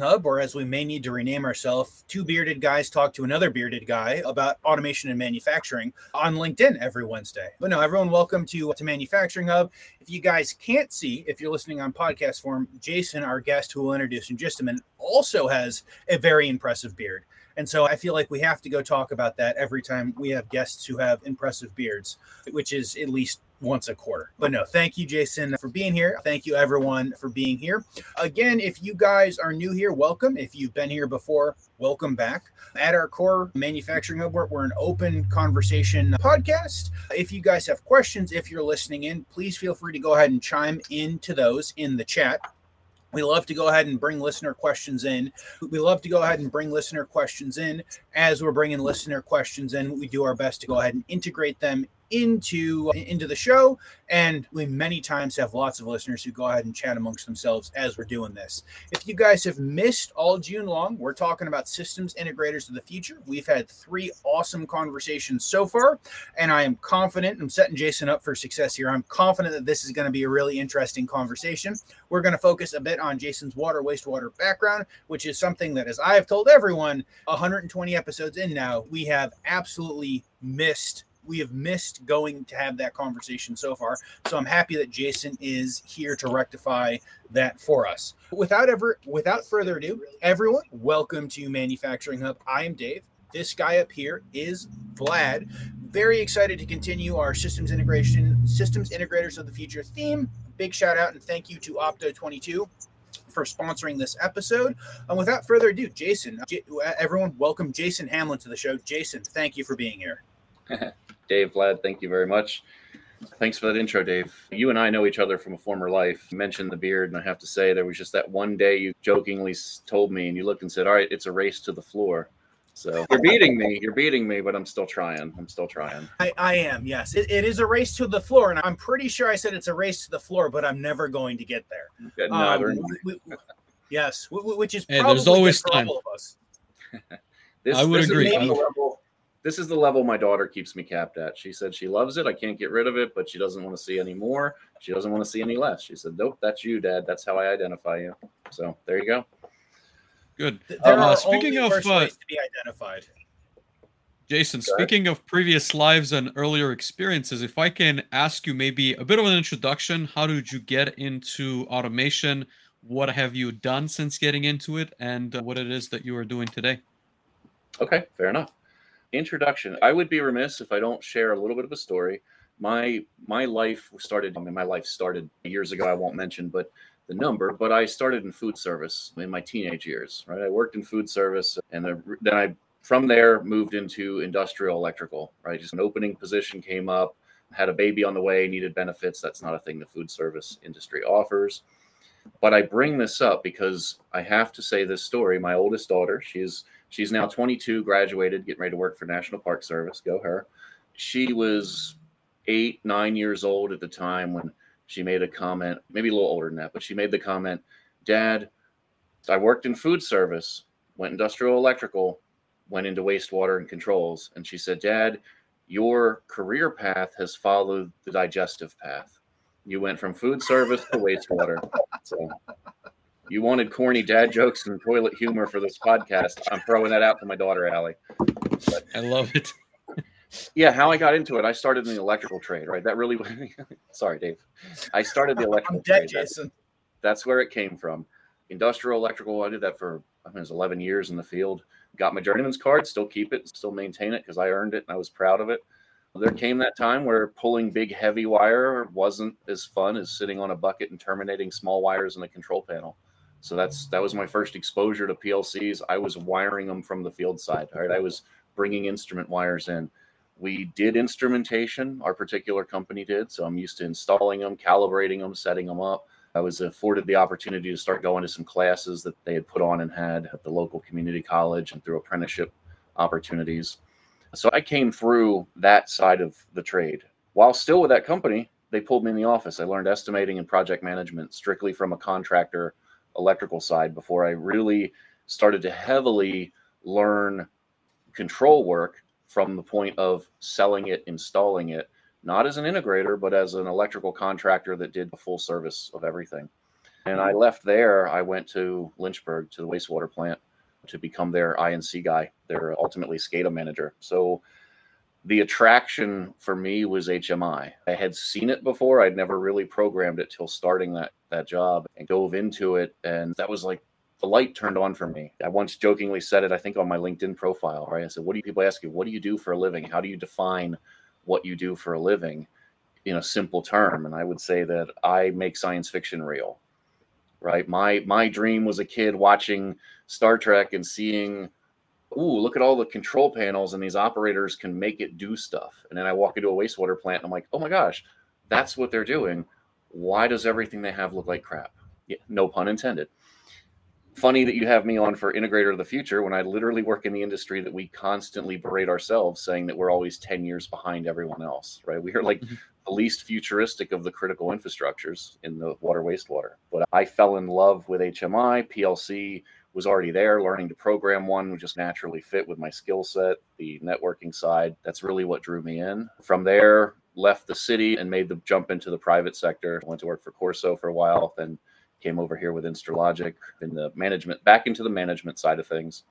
Hub, or as we may need to rename ourselves, two bearded guys talk to another bearded guy about automation and manufacturing on LinkedIn every Wednesday. But no, everyone, welcome to, to Manufacturing Hub. If you guys can't see, if you're listening on podcast form, Jason, our guest who will introduce in just a minute, also has a very impressive beard. And so I feel like we have to go talk about that every time we have guests who have impressive beards, which is at least once a quarter. But no, thank you, Jason, for being here. Thank you, everyone, for being here. Again, if you guys are new here, welcome. If you've been here before, welcome back. At our core, Manufacturing Hub, we're an open conversation podcast. If you guys have questions, if you're listening in, please feel free to go ahead and chime into those in the chat. We love to go ahead and bring listener questions in. We love to go ahead and bring listener questions in. As we're bringing listener questions in, we do our best to go ahead and integrate them into into the show. And we many times have lots of listeners who go ahead and chat amongst themselves as we're doing this. If you guys have missed all june long we're talking about systems integrators of the future. We've had three awesome conversations so far and i am confident i'm setting jason up for success here. I'm confident that this is going to be a really interesting conversation. We're going to focus a bit on jason's water wastewater background which is something that as i have told everyone 120 episodes in now we have absolutely missed we have missed going to have that conversation so far. So I'm happy that Jason is here to rectify that for us. Without ever without further ado, everyone, welcome to Manufacturing Hub. I am Dave. This guy up here is Vlad. Very excited to continue our systems integration, systems integrators of the future theme. Big shout out and thank you to Opto22 for sponsoring this episode. And without further ado, Jason, everyone, welcome Jason Hamlin to the show. Jason, thank you for being here. Dave, Vlad, thank you very much. Thanks for that intro, Dave. You and I know each other from a former life. You mentioned the beard, and I have to say, there was just that one day you jokingly told me, and you looked and said, All right, it's a race to the floor. So you're beating me. You're beating me, but I'm still trying. I'm still trying. I, I am, yes. It, it is a race to the floor. And I'm pretty sure I said it's a race to the floor, but I'm never going to get there. Um, we, we, yes, which is hey, there's always time. all of us. this, I would agree. Level, this is the level my daughter keeps me capped at. She said she loves it. I can't get rid of it, but she doesn't want to see any more. She doesn't want to see any less. She said, "Nope, that's you, Dad. That's how I identify you." So there you go. Good. There uh, speaking of uh, to be identified. Jason, speaking of previous lives and earlier experiences, if I can ask you maybe a bit of an introduction, how did you get into automation? What have you done since getting into it, and uh, what it is that you are doing today? Okay, fair enough introduction i would be remiss if i don't share a little bit of a story. My my life started i mean my life started years ago i won't mention but the number but i started in food service in my teenage years right? I worked in food service and then i from there moved into industrial electrical right? Just an opening position came up had a baby on the way needed benefits. That's not a thing the food service industry offers. But i bring this up because i have to say this story. My oldest daughter she's She's now 22, graduated, getting ready to work for National Park Service. Go her. She was eight, nine years old at the time when she made a comment, maybe a little older than that, but she made the comment, Dad, I worked in food service, went industrial electrical, went into wastewater and controls. And she said, Dad, your career path has followed the digestive path. You went from food service to wastewater. So you wanted corny dad jokes and toilet humor for this podcast. I'm throwing that out to my daughter, Allie. But, I love it. yeah, how I got into it, I started in the electrical trade, right? That really, sorry, Dave. I started the electrical I'm dead, trade. Jason. That's, that's, where it came from. Industrial electrical, I did that for, I mean, it was 11 years in the field. Got my journeyman's card, still keep it, still maintain it because I earned it and I was proud of it. There came that time where pulling big, heavy wire wasn't as fun as sitting on a bucket and terminating small wires in a control panel. So that's that was my first exposure to PLCs. I was wiring them from the field side. Right, I was bringing instrument wires in. We did instrumentation. Our particular company did. So I'm used to installing them, calibrating them, setting them up. I was afforded the opportunity to start going to some classes that they had put on and had at the local community college and through apprenticeship opportunities. So I came through that side of the trade. While still with that company, they pulled me in the office. I learned estimating and project management strictly from a contractor electrical side before I really started to heavily learn control work from the point of selling it, installing it, not as an integrator, but as an electrical contractor that did the full service of everything. And I mm-hmm. left there. I went to Lynchburg to the wastewater plant to become their I&C guy, their ultimately SCADA manager. So the attraction for me was HMI. I had seen it before. I'd never really programmed it till starting that that job and dove into it. And that was like the light turned on for me. I once jokingly said it, I think on my LinkedIn profile, right? I said, What do people ask you? What do you do for a living? How do you define what you do for a living in a simple term? And I would say that I make science fiction real. Right. My my dream was a kid watching Star Trek and seeing ooh, look at all the control panels and these operators can make it do stuff. And then I walk into a wastewater plant and I'm like, oh my gosh, that's what they're doing. Why does everything they have look like crap? Yeah, no pun intended. Funny that you have me on for integrator of the future when I literally work in the industry that we constantly berate ourselves saying that we're always 10 years behind everyone else, right? We are like mm-hmm. the least futuristic of the critical infrastructures in the water wastewater. But I fell in love with HMI, PLC, was already there. Learning to program one would just naturally fit with my skill set, the networking side. That's really what drew me in. From there, left the city and made the jump into the private sector. Went to work for Corso for a while, then came over here with Instrulogic in the management, back into the management side of things.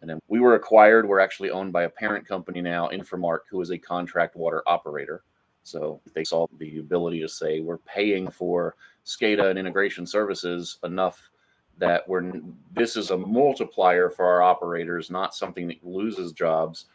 And then we were acquired. We're actually owned by a parent company now, Inframark, who is a contract water operator. So they saw the ability to say we're paying for SCADA and integration services enough that we're this is a multiplier for our operators, not something that loses jobs.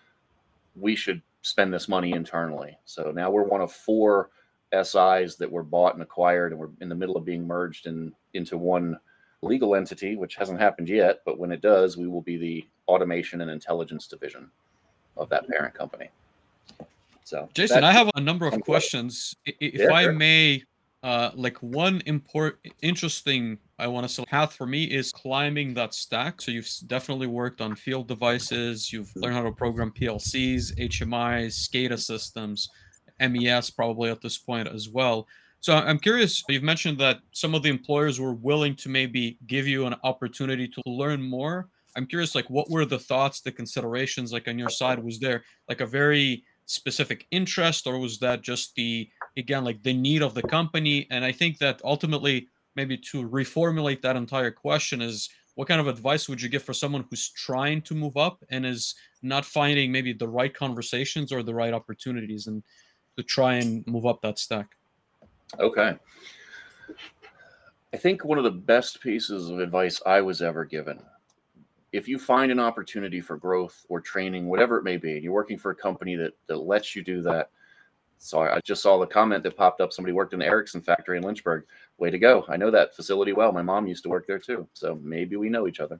We should spend this money internally. So now we're one of four SIs that were bought and acquired, and we're in the middle of being merged in, into one legal entity, which hasn't happened yet. But when it does, we will be the automation and intelligence division of that parent company. So, Jason, I have a number of questions. If yeah, I sure. may uh, like one important interesting i want to say path for me is climbing that stack. So you've definitely worked on field devices. You've learned how to program plcs hmis scada systems mes probably at this point as well. So i'm curious you've mentioned that some of the employers were willing to maybe give you an opportunity to learn more. I'm curious like what were the thoughts the considerations like on your side? Was there like a very specific interest or was that just the again like the need of the company and i think that ultimately maybe to reformulate that entire question is what kind of advice would you give for someone who's trying to move up and is not finding maybe the right conversations or the right opportunities and to try and move up that stack okay i think one of the best pieces of advice i was ever given if you find an opportunity for growth or training, whatever it may be, and you're working for a company that, that lets you do that. So I just saw the comment that popped up. Somebody worked in the Ericsson factory in Lynchburg. Way to go. I know that facility well. My mom used to work there too. So maybe we know each other.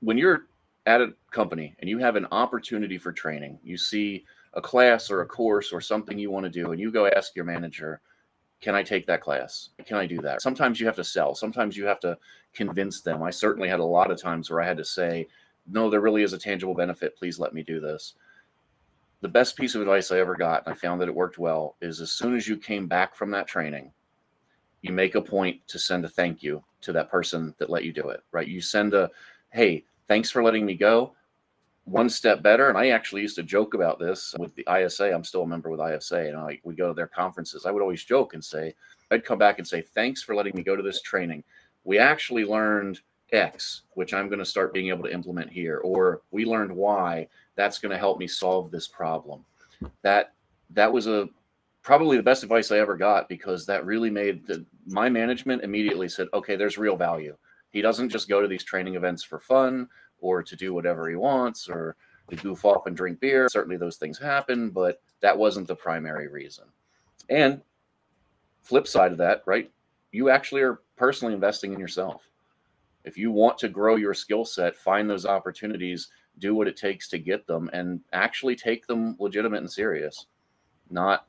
When you're at a company and you have an opportunity for training, you see a class or a course or something you want to do, and you go ask your manager, can I take that class? Can I do that? Sometimes you have to sell. Sometimes you have to convince them. I certainly had a lot of times where I had to say, no, there really is a tangible benefit. Please let me do this. The best piece of advice I ever got, and I found that it worked well, is as soon as you came back from that training, you make a point to send a thank you to that person that let you do it, right? You send a, hey, thanks for letting me go one step better. And I actually used to joke about this with the ISA. I'm still a member with ISA, and I would go to their conferences. I would always joke and say, I'd come back and say, Thanks for letting me go to this training. We actually learned X, which I'm going to start being able to implement here, or we learned Y. That's going to help me solve this problem. That that was a probably the best advice I ever got because that really made the, my management immediately said, okay, there's real value. He doesn't just go to these training events for fun or to do whatever he wants or to goof off and drink beer. Certainly those things happen, but that wasn't the primary reason. And flip side of that, right? You actually are personally investing in yourself. If you want to grow your skill set, find those opportunities, do what it takes to get them, and actually take them legitimate and serious. Not,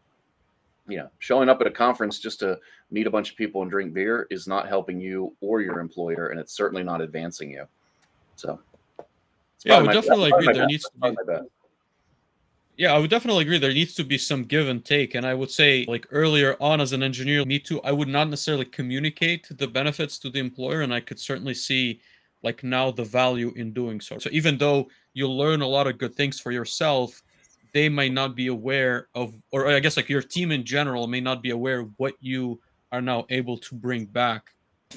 you know, showing up at a conference just to meet a bunch of people and drink beer is not helping you or your employer, and it's certainly not advancing you. So yeah, I would definitely agree. There needs to be. Yeah, I would definitely agree. There needs to be some give and take. And I would say, like earlier on, as an engineer, me too, I would not necessarily communicate the benefits to the employer. And I could certainly see, like, now the value in doing so. So even though you learn a lot of good things for yourself, they might not be aware of, or I guess, like, your team in general may not be aware of what you are now able to bring back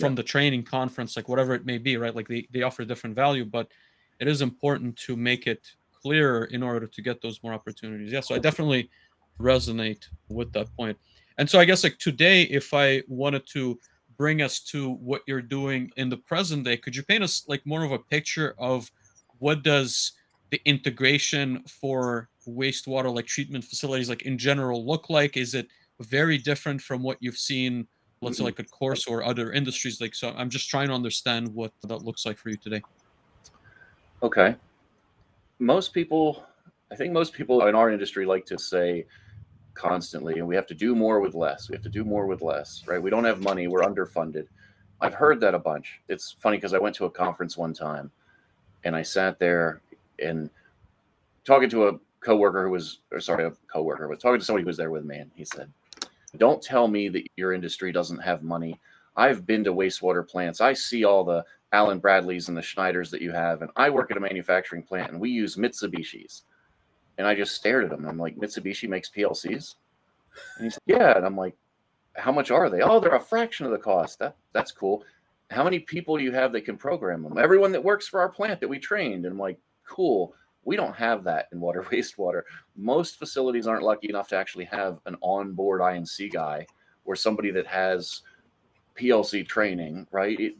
from yeah. the training conference, like whatever it may be, right? Like they, they offer different value, but it is important to make it clearer in order to get those more opportunities. Yeah, so I definitely resonate with that point. And so I guess like today, if I wanted to bring us to what you're doing in the present day, could you paint us like more of a picture of what does the integration for wastewater like treatment facilities like in general look like? Is it very different from what you've seen, let's say mm-hmm. like a course or other industries? Like so I'm just trying to understand what that looks like for you today. Okay. Most people I think most people in our industry like to say constantly, and we have to do more with less. We have to do more with less, right? We don't have money. We're underfunded. I've heard that a bunch. It's funny because I went to a conference one time and I sat there and talking to a coworker who was, or sorry, a coworker, was talking to somebody who was there with me, and he said, "Don't tell me that your industry doesn't have money. I've been to wastewater plants. I see all the Allen Bradleys and the Schneiders that you have, and I work at a manufacturing plant, and we use Mitsubishi's." And I just stared at him. I'm like, Mitsubishi makes PLCs? And he said, Yeah. And I'm like, How much are they? Oh, they're a fraction of the cost. That that's cool. How many people do you have that can program them? Everyone that works for our plant that we trained. And I'm like, cool. We don't have that in water wastewater. Most facilities aren't lucky enough to actually have an onboard I&C guy or somebody that has PLC training, right? It,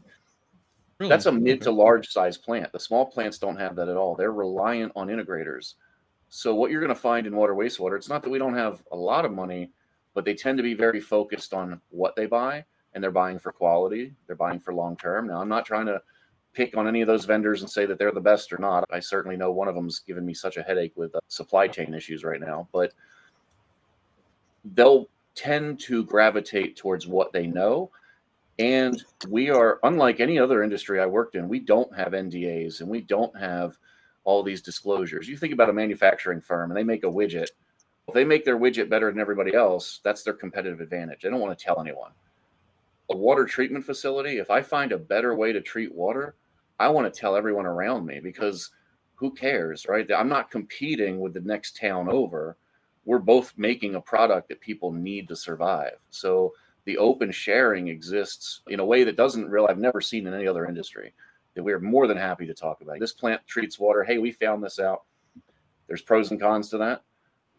really? That's a mid to large size plant. The small plants don't have that at all. They're reliant on integrators. So what you're going to find in water wastewater, it's not that we don't have a lot of money, but they tend to be very focused on what they buy and they're buying for quality, they're buying for long term. Now, I'm not trying to pick on any of those vendors and say that they're the best or not. I certainly know one of them's given me such a headache with uh, supply chain issues right now, but they'll tend to gravitate towards what they know. And we are unlike any other industry I worked in, we don't have NDAs and we don't have all these disclosures. You think about a manufacturing firm and they make a widget. If they make their widget better than everybody else, that's their competitive advantage. They don't want to tell anyone. A water treatment facility, if I find a better way to treat water, I want to tell everyone around me because who cares, right? I'm not competing with the next town over. We're both making a product that people need to survive. So the open sharing exists in a way that doesn't really, I've never seen in any other industry that we're more than happy to talk about. This plant treats water. Hey, we found this out. There's pros and cons to that,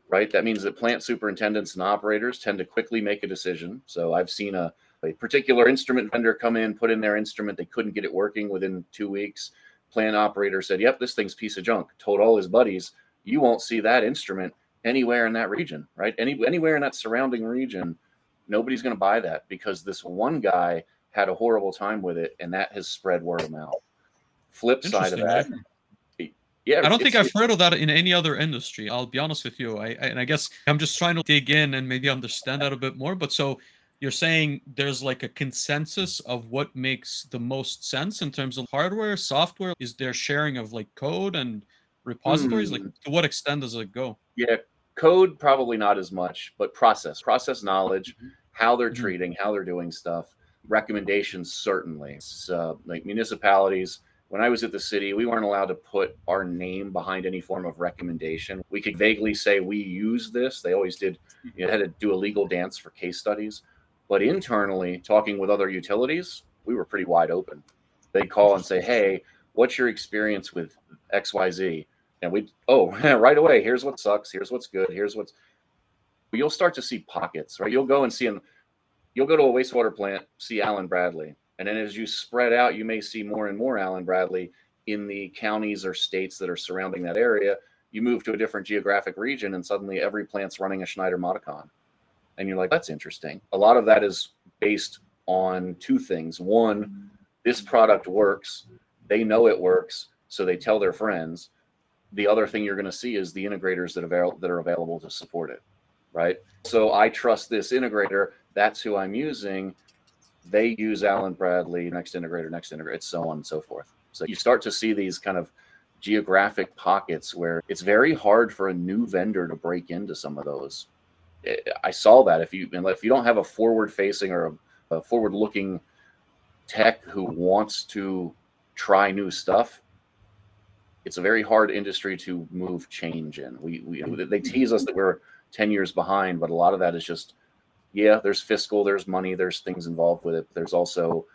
right? That means that plant superintendents and operators tend to quickly make a decision. So I've seen a, a particular instrument vendor come in, put in their instrument. They couldn't get it working within two weeks. Plant operator said, Yep, this thing's piece of junk. Told all his buddies, You won't see that instrument anywhere in that region, right? Any anywhere in that surrounding region, nobody's going to buy that because this one guy had a horrible time with it, and that has spread word of mouth. Flip side of that, yeah, I don't think I've heard of that in any other industry. I'll be honest with you. I, I, and I guess I'm just trying to dig in and maybe understand that a bit more. But so you're saying there's like a consensus of what makes the most sense in terms of hardware, software. Is there sharing of like code and repositories? Mm. Like to what extent does it go? Yeah, code probably not as much, but process, process knowledge, mm-hmm. how they're mm-hmm. treating, how they're doing stuff recommendations certainly. Uh, like municipalities when i was at the city we weren't allowed to put our name behind any form of recommendation. We could vaguely say we use this. They always did you know, had to do a legal dance for case studies. But internally talking with other utilities we were pretty wide open. They'd call and say hey what's your experience with xyz and we oh right away here's what sucks here's what's good here's what's you'll start to see pockets right? You'll go and see them you'll go to a wastewater plant, see Allen Bradley. And then as you spread out, you may see more and more Allen Bradley in the counties or states that are surrounding that area. You move to a different geographic region, and suddenly every plant's running a Schneider Modicon. And you're like, that's interesting. A lot of that is based on two things. One, this product works, they know it works, so they tell their friends. The other thing you're going to see is the integrators that, avail- that are available to support it, right? So I trust this integrator that's who I'm using. They use Allen Bradley, next integrator, next integrator, so on and so forth. So you start to see these kind of geographic pockets where it's very hard for a new vendor to break into some of those. Eh, I saw that if you if you don't have a forward facing or a, a forward looking tech who wants to try new stuff, it's a very hard industry to move change in. We, we they tease us that we're 10 years behind, but a lot of that is just yeah, there's fiscal, there's money, there's things involved with it. There's also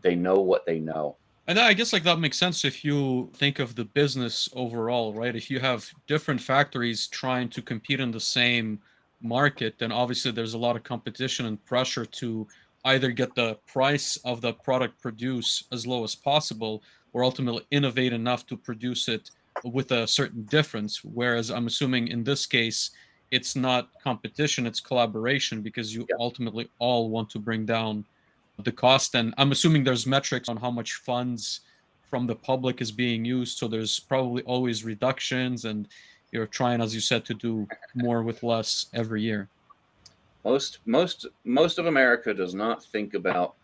they know what they know. And I guess like that makes sense if you think of the business overall, right? If you have different factories trying to compete in the same market, then obviously there's a lot of competition and pressure to either get the price of the product produced as low as possible or ultimately innovate enough to produce it with a certain difference. Whereas I'm assuming in this case, it's not competition, it's collaboration because you yeah. ultimately all want to bring down the cost. And I'm assuming there's metrics on how much funds from the public is being used. So there's probably always reductions and you're trying, as you said, to do more with less every year. Most most most of America does not think about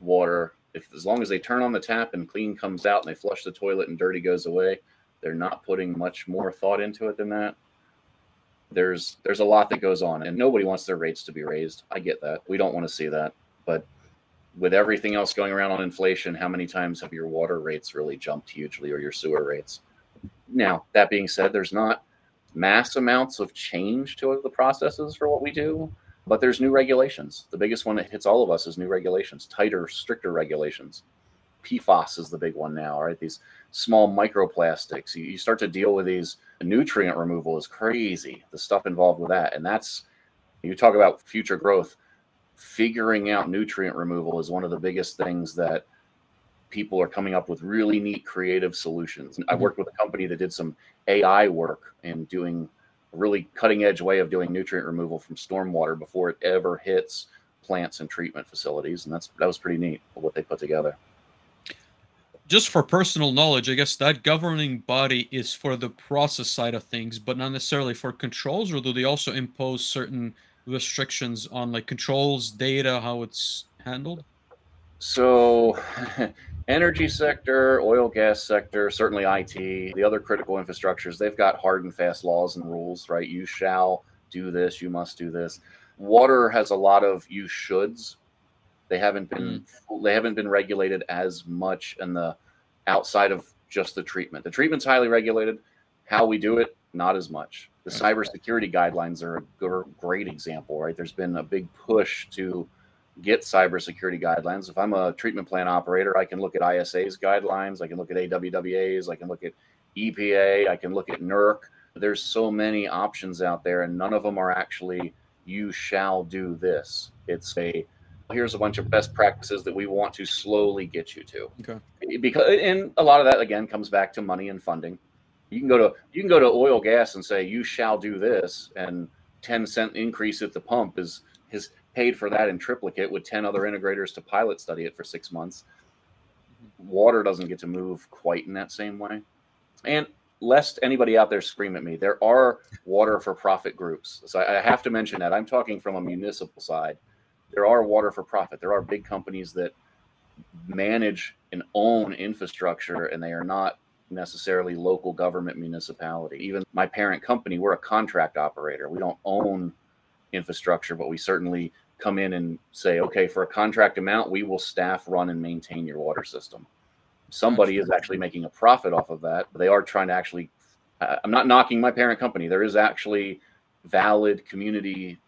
water. If as long as they turn on the tap and clean comes out and they flush the toilet and dirty goes away, they're not putting much more thought into it than that. There's there's a lot that goes on, and nobody wants their rates to be raised. I get that. We don't want to see that, but with everything else going around on inflation, how many times have your water rates really jumped hugely or your sewer rates? Now, that being said, there's not mass amounts of change to the processes for what we do, but there's new regulations. The biggest one that hits all of us is new regulations, tighter, stricter regulations. PFAS is the big one now, right? These small microplastics. You, you start to deal with these. Nutrient removal is crazy. The stuff involved with that, and that's you talk about future growth. Figuring out nutrient removal is one of the biggest things that people are coming up with really neat creative solutions. Mm-hmm. I worked with a company that did some AI work and doing a really cutting edge way of doing nutrient removal from stormwater before it ever hits plants and treatment facilities. And that's that was pretty neat what they put together just for personal knowledge, I guess that governing body is for the process side of things, but not necessarily for controls, or do they also impose certain restrictions on like controls, data, how it's handled? So, energy sector, oil gas sector, certainly IT, the other critical infrastructures, they've got hard and fast laws and rules, right? You shall do this, you must do this. Water has a lot of you shoulds they haven't been mm. they haven't been regulated as much in the outside of just the treatment. The treatment's highly regulated. How we do it, not as much. The cybersecurity guidelines are a great example, right? There's been a big push to get cybersecurity guidelines. If I'm a treatment plant operator, I can look at ISA's guidelines, I can look at AWWA's, I can look at EPA, I can look at NERC. There's so many options out there, and none of them are actually you shall do this. It's a here's a bunch of best practices that we want to slowly get you to. Okay. Because and a lot of that again comes back to money and funding. You can go to you can go to oil gas and say you shall do this, and 10 cent increase at the pump is is paid for that in triplicate with 10 other integrators to pilot study it for six months. Water doesn't get to move quite in that same way. And lest anybody out there scream at me, there are water for profit groups. So I have to mention that. I'm talking from a municipal side there are water for profit. There are big companies that manage and own infrastructure, and they are not necessarily local government municipality. Even my parent company, we're a contract operator. We don't own infrastructure, but we certainly come in and say, okay, for a contract amount, we will staff, run, and maintain your water system. Somebody is actually making a profit off of that. But they are trying to actually, uh, I'm not knocking my parent company. There is actually valid community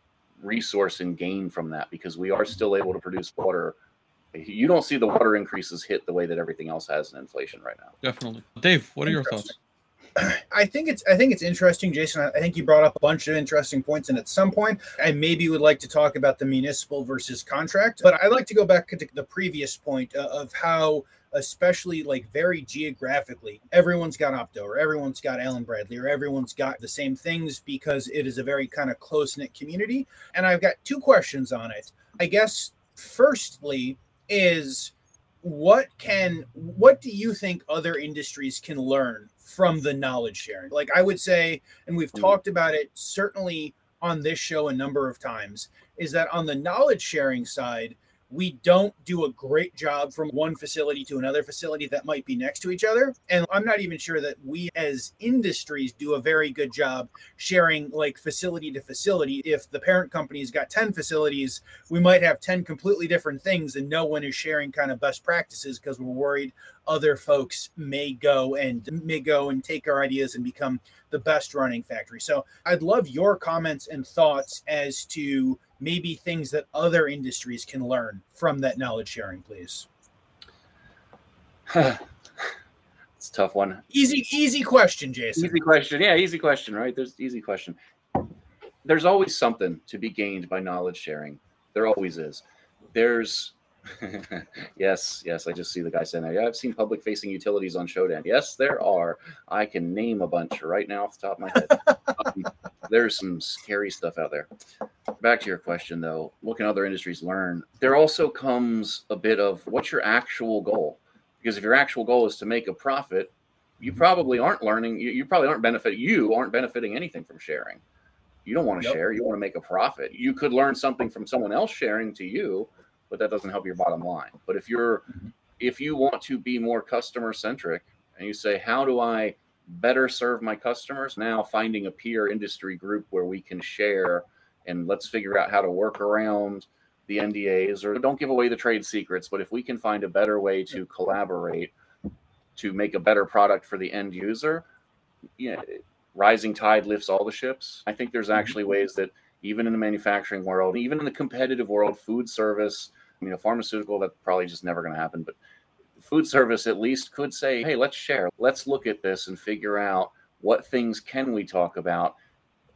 resource and gain from that because we are still able to produce water. You don't see the water increases hit the way that everything else has in inflation right now. Definitely, Dave. What are your thoughts? I think it's I think it's interesting, Jason. I think you brought up a bunch of interesting points, and at some point, I maybe would like to talk about the municipal versus contract. But I'd like to go back to the previous point uh, of how especially like very geographically. Everyone's got Opto or everyone's got Allen Bradley or everyone's got the same things because it is a very kind of close knit community. And I've got two questions on it. I guess, firstly, is what can what do you think other industries can learn from the knowledge sharing like i would say and we've mm-hmm. talked about it certainly on this show a number of times is that on the knowledge sharing side we don't do a great job from one facility to another facility that might be next to each other. And I'm not even sure that we as industries do a very good job sharing like facility to facility. If the parent company's got 10 facilities, we might have 10 completely different things and no one is sharing kind of best practices because we're worried other folks may go and may go and take our ideas and become the best running factory. So I'd love your comments and thoughts as to maybe things that other industries can learn from that knowledge sharing, please. it's a tough one. Easy, easy question, Jason. Easy question. Yeah, easy question, right? There's easy question. There's always something to be gained by knowledge sharing. There always is. There's yes, yes. I just see the guy saying that. Yeah, I've seen public facing utilities on Shodan. Yes, there are. I can name a bunch right now off the top of my head. Um, there's some scary stuff out there. Back to your question though, what can other industries learn? There also comes a bit of what's your actual goal? Because if your actual goal is to make a profit, you probably aren't learning. You, you probably aren't benefit. You aren't benefiting anything from sharing. You don't want to yep. share. You want to make a profit. You could learn something from someone else sharing to you but that doesn't help your bottom line. But if you're mm-hmm. if you want to be more customer centric and you say, how do I better serve my customers? Now finding a peer industry group where we can share and let's figure out how to work around the NDAs or don't give away the trade secrets, but if we can find a better way to collaborate to make a better product for the end user, yeah, rising tide lifts all the ships. I think there's mm-hmm. actually ways that even in the manufacturing world, even in the competitive world, food service, I mean, a pharmaceutical, that's probably just never going to happen. But food service at least could say, hey, let's share. Let's look at this and figure out what things can we talk about.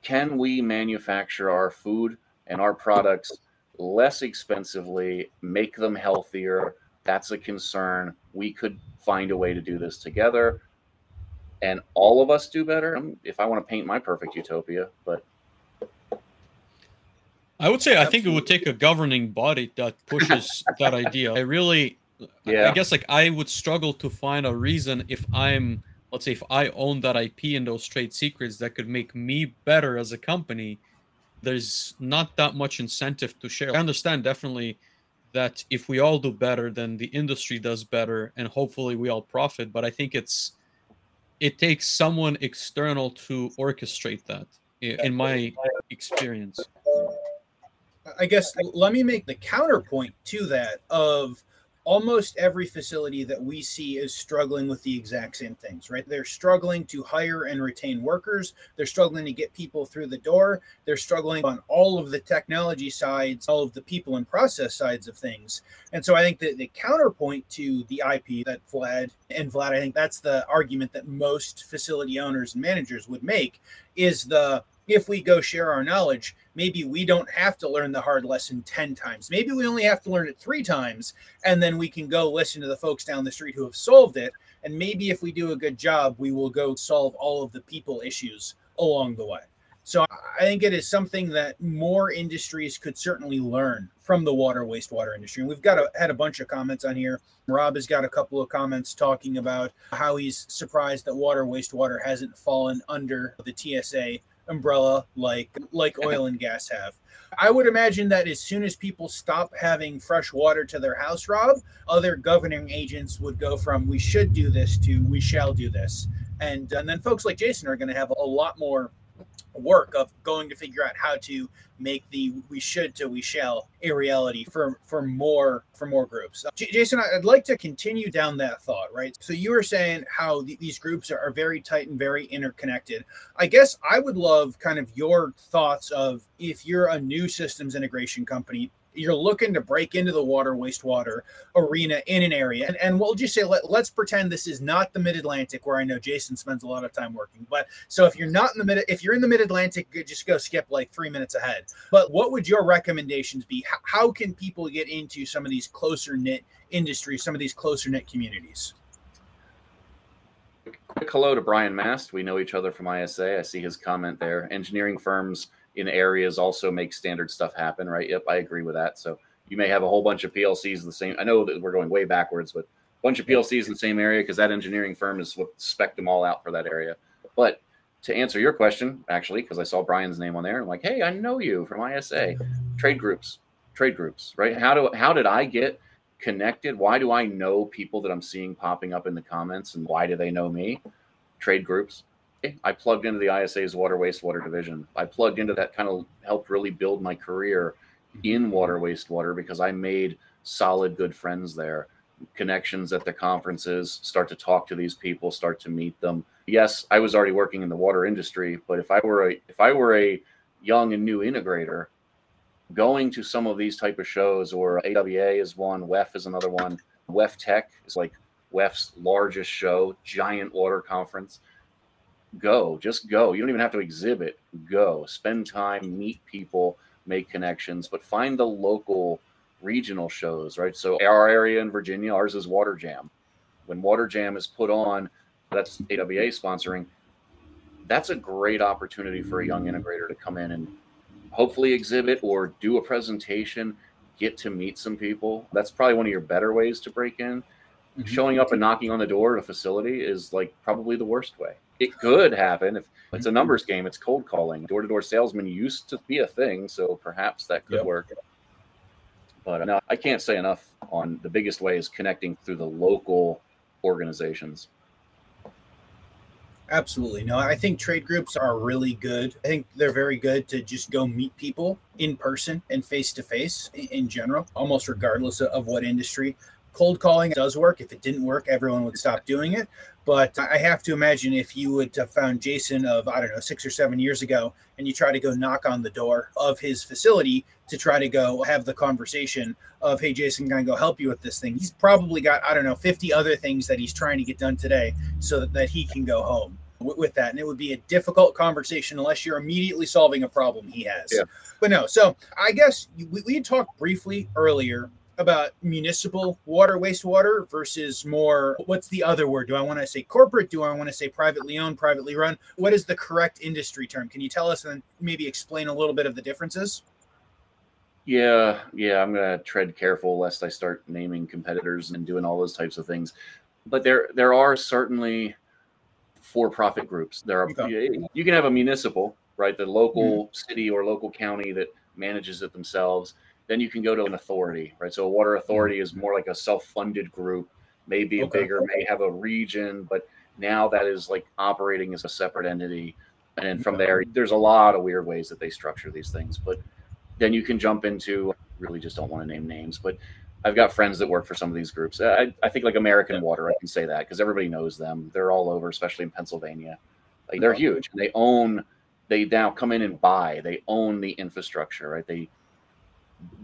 Can we manufacture our food and our products less expensively, make them healthier? That's a concern. We could find a way to do this together and all of us do better. If I want to paint my perfect utopia, but I would say Absolutely. I think it would take a governing body that pushes that idea. I really, yeah. I guess like I would struggle to find a reason if I'm, let's say, if I own that IP and those trade secrets that could make me better as a company. There's not that much incentive to share. I understand definitely that if we all do better, then the industry does better, and hopefully we all profit. But I think it's it takes someone external to orchestrate that, in my experience. I guess let me make the counterpoint to that of almost every facility that we see is struggling with the exact same things, right? They're struggling to hire and retain workers. They're struggling to get people through the door. They're struggling on all of the technology sides, all of the people and process sides of things. And so I think that the counterpoint to the IP that Vlad and Vlad, I think that's the argument that most facility owners and managers would make is the if we go share our knowledge, maybe we don't have to learn the hard lesson 10 times. Maybe we only have to learn it three times, and then we can go listen to the folks down the street who have solved it. And maybe if we do a good job, we will go solve all of the people issues along the way. So I think it is something that more industries could certainly learn from the water wastewater industry. And we've got a, had a bunch of comments on here. Rob has got a couple of comments talking about how he's surprised that water wastewater hasn't fallen under the TSA umbrella like like oil and gas have. I would imagine that as soon as people stop having fresh water to their house, Rob, other governing agents would go from "we should do this" to "we shall do this," and and then folks like Jason are going to have a lot more work of going to figure out how to make the we should to we shall a reality for for more for more groups. Uh, J- Jason, I'd like to continue down that thought, right? So you were saying how th- these groups are, are very tight and very interconnected. I guess I would love kind of your thoughts of if you're a new systems integration company you're looking to break into the water wastewater arena in an area. And, and we'll just say? Let, let's pretend this is not the mid-atlantic where i know jason spends a lot of time working. But so if you're not in the mid if you're in the mid-atlantic just go skip like three minutes ahead. But what would your recommendations be? How, how can people get into some of these closer knit industries some of these closer knit communities? Quick hello to brian mast. We know each other from isa i see his comment there. Engineering firms in areas also make standard stuff happen, right? Yep, I agree with that. So you may have a whole bunch of PLCs in the same. I know that we're going way backwards, but a bunch of PLCs in the same area because that engineering firm is what spec them all out for that area. But to answer your question, actually, because I saw Brian's name on there, I'm like, hey, I know you from ISA. Trade groups, trade groups, right? How do how did I get connected? Why do I know people that I'm seeing popping up in the comments, and why do they know me? Trade groups I plugged into the ISA's water wastewater division. I plugged into that kind of helped really build my career mm-hmm. in water wastewater because I made solid good friends there. Connections at the conferences, start to talk to these people, start to meet them. Yes, I was already working in the water industry, but if I were a if I were a young and new integrator, going to some of these type of shows or AWA is one, WEF is another one. WEFTEC is like WEF's largest show, giant water conference. Go, just go. You don't even have to exhibit. Go, spend time, meet people, make connections, but find the local regional shows, right? So our area in Virginia, ours is Water Jam. When Water Jam is put on, that's AWA sponsoring. That's a great opportunity for a young integrator to come in and hopefully exhibit or do a presentation, get to meet some people. That's probably one of your better ways to break in. Mm-hmm. Showing up and knocking on the door at a facility is like probably the worst way. It could happen if it's a numbers game, it's cold calling. Door to door salesman used to be a thing, so perhaps that could yep. work. But uh, no, I can't say enough on the biggest way is connecting through the local organizations. Absolutely. No, I think trade groups are really good. I think they're very good to just go meet people in person and face to face in general, almost regardless of what industry. Cold calling does work. If it didn't work, everyone would stop doing it. But I have to imagine if you would have found Jason of, I don't know, six or seven years ago, and you try to go knock on the door of his facility to try to go have the conversation of, hey, Jason, can I go help you with this thing? He's probably got, I don't know, 50 other things that he's trying to get done today so that, that he can go home with that. And it would be a difficult conversation unless you're immediately solving a problem he has. Yeah. But no, so I guess we, we talked briefly earlier about municipal water wastewater versus more what's the other word? Do i want to say corporate? Do i want to say privately owned privately run? What is the correct industry term? Can you tell us and maybe explain a little bit of the differences? Yeah yeah i'm going to tread careful lest i start naming competitors and doing all those types of things. But there there are certainly for-profit groups. There are okay. you can have a municipal right the local mm-hmm. city or local county that manages it themselves then you can go to an authority, right? So a water authority is mm-hmm. more like a self-funded group, maybe okay. bigger, may have a region, but now that is like operating as a separate entity. And then from there, there's a lot of weird ways that they structure these things. But then you can jump into really just don't want to name names, but I've got friends that work for some of these groups. I, I think like American Water, I can say that because everybody knows them. They're all over, especially in Pennsylvania. Like they're huge. They own. They now come in and buy. They own the infrastructure, right? They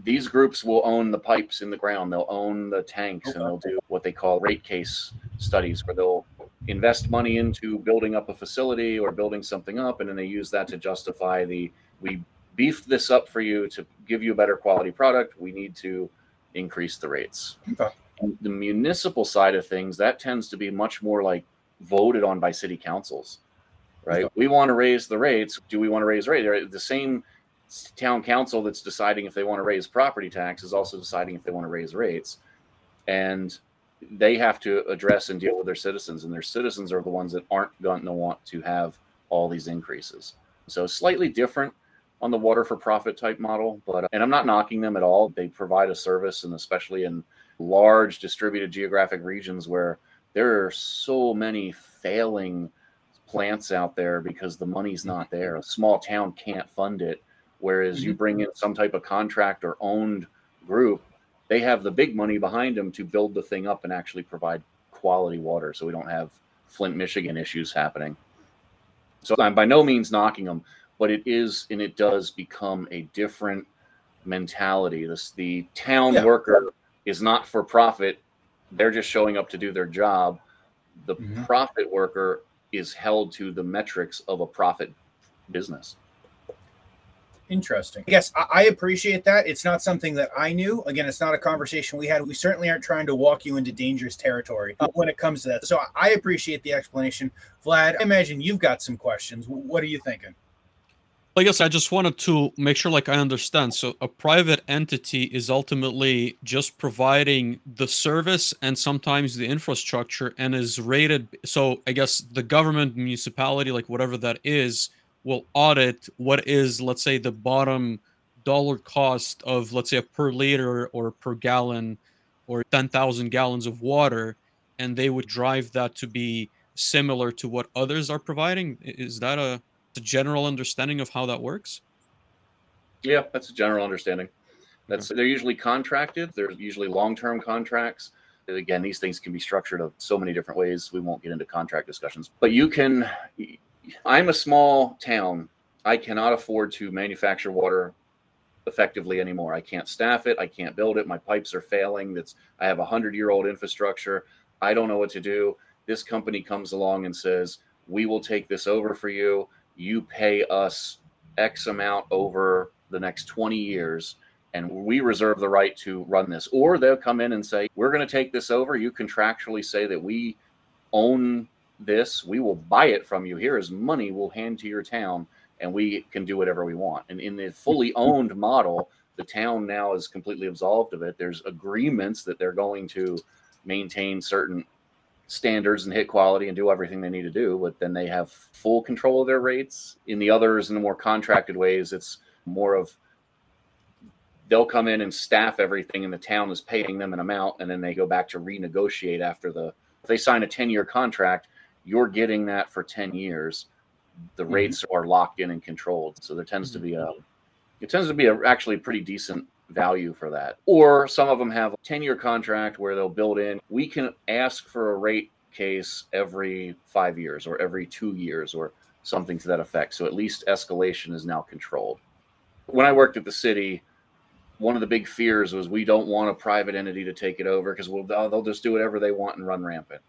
these groups will own the pipes in the ground. They'll own the tanks and they'll do what they call rate case studies where they'll invest money into building up a facility or building something up. And then they use that to justify the, we beefed this up for you to give you a better quality product. We need to increase the rates. Okay. The municipal side of things, that tends to be much more like voted on by city councils, right? Okay. We want to raise the rates. Do we want to raise rates? The same town council that's deciding if they want to raise property tax is also deciding if they want to raise rates. And they have to address and deal with their citizens and their citizens are the ones that aren't going to want to have all these increases. So slightly different on the water for profit type model but and i'm not knocking them at all. They provide a service and especially in large distributed geographic regions where there are so many failing plants out there because the money's not there. A small town can't fund it Whereas mm-hmm. you bring in some type of contract or owned group, they have the big money behind them to build the thing up and actually provide quality water. So we don't have Flint, Michigan issues happening. So I'm by no means knocking them, but it is and it does become a different mentality. This the town yeah. worker is not for profit. They're just showing up to do their job. The mm-hmm. profit worker is held to the metrics of a profit business. Interesting. Yes, I appreciate that. It's not something that I knew. Again, it's not a conversation we had. We certainly aren't trying to walk you into dangerous territory uh, when it comes to that. So I appreciate the explanation. Vlad, I imagine you've got some questions. What are you thinking? I guess I just wanted to make sure like I understand. So a private entity is ultimately just providing the service and sometimes the infrastructure and is rated so I guess the government municipality like whatever that is will audit what is, let's say, the bottom dollar cost of, let's say, a per liter or per gallon or 10,000 gallons of water, and they would drive that to be similar to what others are providing. Is that a, a general understanding of how that works? Yeah, that's a general understanding. That's they're usually contracted. They're usually long-term contracts. Again, these things can be structured of so many different ways. We won't get into contract discussions, but you can I'm a small town. I cannot afford to manufacture water effectively anymore. I can't staff it. I can't build it. My pipes are failing. That's I have a hundred year old infrastructure. I don't know what to do. This company comes along and says, we will take this over for you. You pay us X amount over the next 20 years and we reserve the right to run this. Or they'll come in and say, We're going to take this over. You contractually say that we own this. We will buy it from you. Here is money we'll hand to your town, and we can do whatever we want. And in the fully owned model, the town now is completely absolved of it. There's agreements that they're going to maintain certain standards and hit quality and do everything they need to do, but then they have full control of their rates. In the others, in the more contracted ways, it's more of they'll come in and staff everything and the town is paying them an amount and then they go back to renegotiate after the if they sign a 10 year contract you're getting that for 10 years the mm-hmm. rates are locked in and controlled so there tends mm-hmm. to be a it tends to be a actually pretty decent value for that or some of them have a 10 year contract where they'll build in we can ask for a rate case every five years or every two years or something to that effect so at least escalation is now controlled when i worked at the city one of the big fears was we don't want a private entity to take it over because we'll, they'll just do whatever they want and run rampant.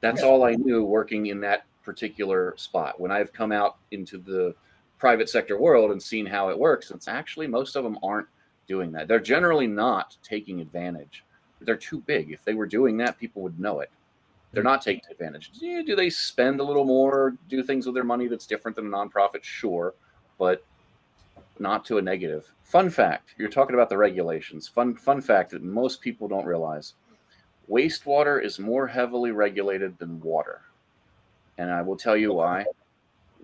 That's yeah. all I knew working in that particular spot. When I've come out into the private sector world and seen how it works, it's actually most of them aren't doing that. They're generally not taking advantage. They're too big. If they were doing that, people would know it. They're hmm. not taking advantage. Do they spend a little more, do things with their money that's different than a nonprofit? Sure. But not to a negative. Fun fact: You're talking about the regulations. Fun fun fact that most people don't realize: wastewater is more heavily regulated than water, and I will tell you why.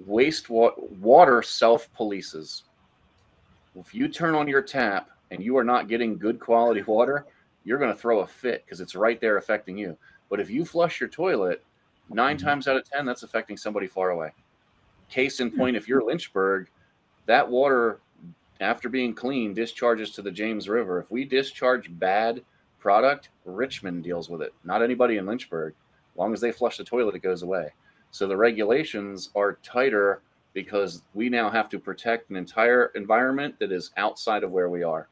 Wastewater water self polices. If you turn on your tap and you are not getting good quality water, you're going to throw a fit because it's right there affecting you. But if you flush your toilet, 9 mm-hmm. times out of ten, that's affecting somebody far away. Case in point, if you're Lynchburg that water, after being clean, discharges to the James River. If we discharge bad product, Richmond deals with it, not anybody in Lynchburg. As long as they flush the toilet, it goes away. So the regulations are tighter because we now have to protect an entire environment that is outside of where we are.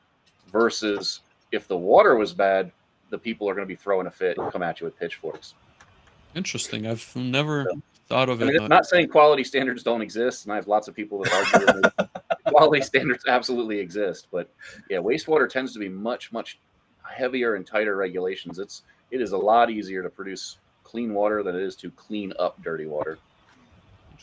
Versus if the water was bad, the people are going to be throwing a fit and come at you with pitchforks. Interesting. I've never thought of I mean, it. I'm not saying quality standards don't exist, and I have lots of people that argue quality standards absolutely exist. But yeah, wastewater tends to be much much heavier and tighter regulations. It's it is a lot easier to produce clean water than it is to clean up dirty water.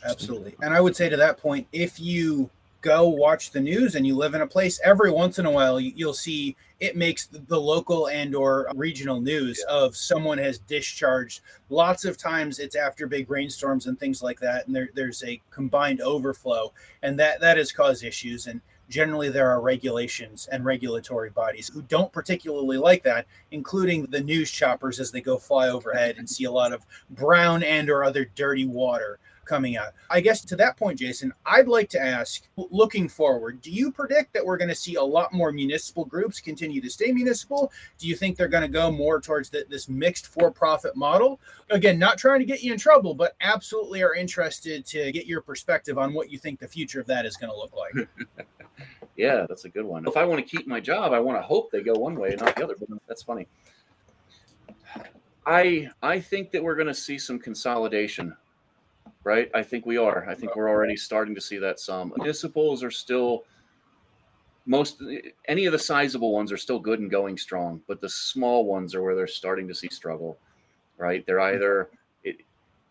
Absolutely, and I would say to that point, if you go watch the news and you live in a place every once in a while you'll see it makes the local and or regional news yeah. of someone has discharged lots of times it's after big rainstorms and things like that and there, there's a combined overflow and that that has caused issues and generally there are regulations and regulatory bodies who don't particularly like that including the news choppers as they go fly overhead and see a lot of brown and or other dirty water coming out. I guess to that point, Jason, I'd like to ask looking forward, do you predict that we're going to see a lot more municipal groups continue to stay municipal? Do you think they're going to go more towards the, this mixed for profit model? Again, not trying to get you in trouble, but absolutely are interested to get your perspective on what you think the future of that is going to look like. yeah, that's a good one. If I want to keep my job, I want to hope they go one way and not the other. But that's funny. I I think that we're going to see some consolidation right? I think we are. I think we're already starting to see that some. Municipals are still most any of the sizable ones are still good and going strong, but the small ones are where they're starting to see struggle, right? They're mm-hmm. either it,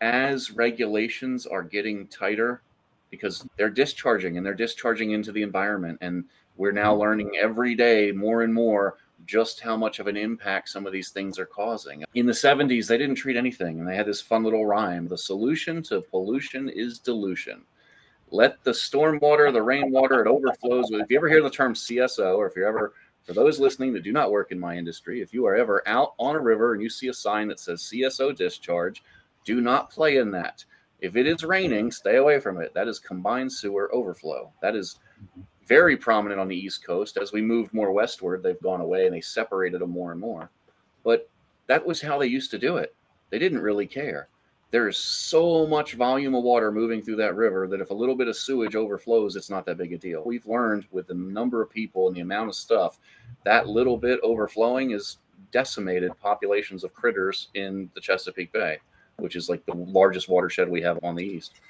as regulations are getting tighter because they're discharging and they're discharging into the environment and we're now mm-hmm. learning every day more and more just how much of an impact some of these things are causing. In the 70s, they didn't treat anything, and they had this fun little rhyme The solution to pollution is dilution. Let the stormwater, the rainwater, it overflows. If you ever hear the term CSO, or if you're ever, for those listening that do not work in my industry, if you are ever out on a river and you see a sign that says CSO discharge, do not play in that. If it is raining, stay away from it. That is combined sewer overflow. That is very prominent on the East Coast. As we moved more westward, they've gone away and they separated them more and more. But that was how they used to do it. They didn't really care. There is so much volume of water moving through that river that if a little bit of sewage overflows, it's not that big a deal. We've learned with the number of people and the amount of stuff, that little bit overflowing is decimated populations of critters in the Chesapeake Bay, which is like the largest watershed we have on the east.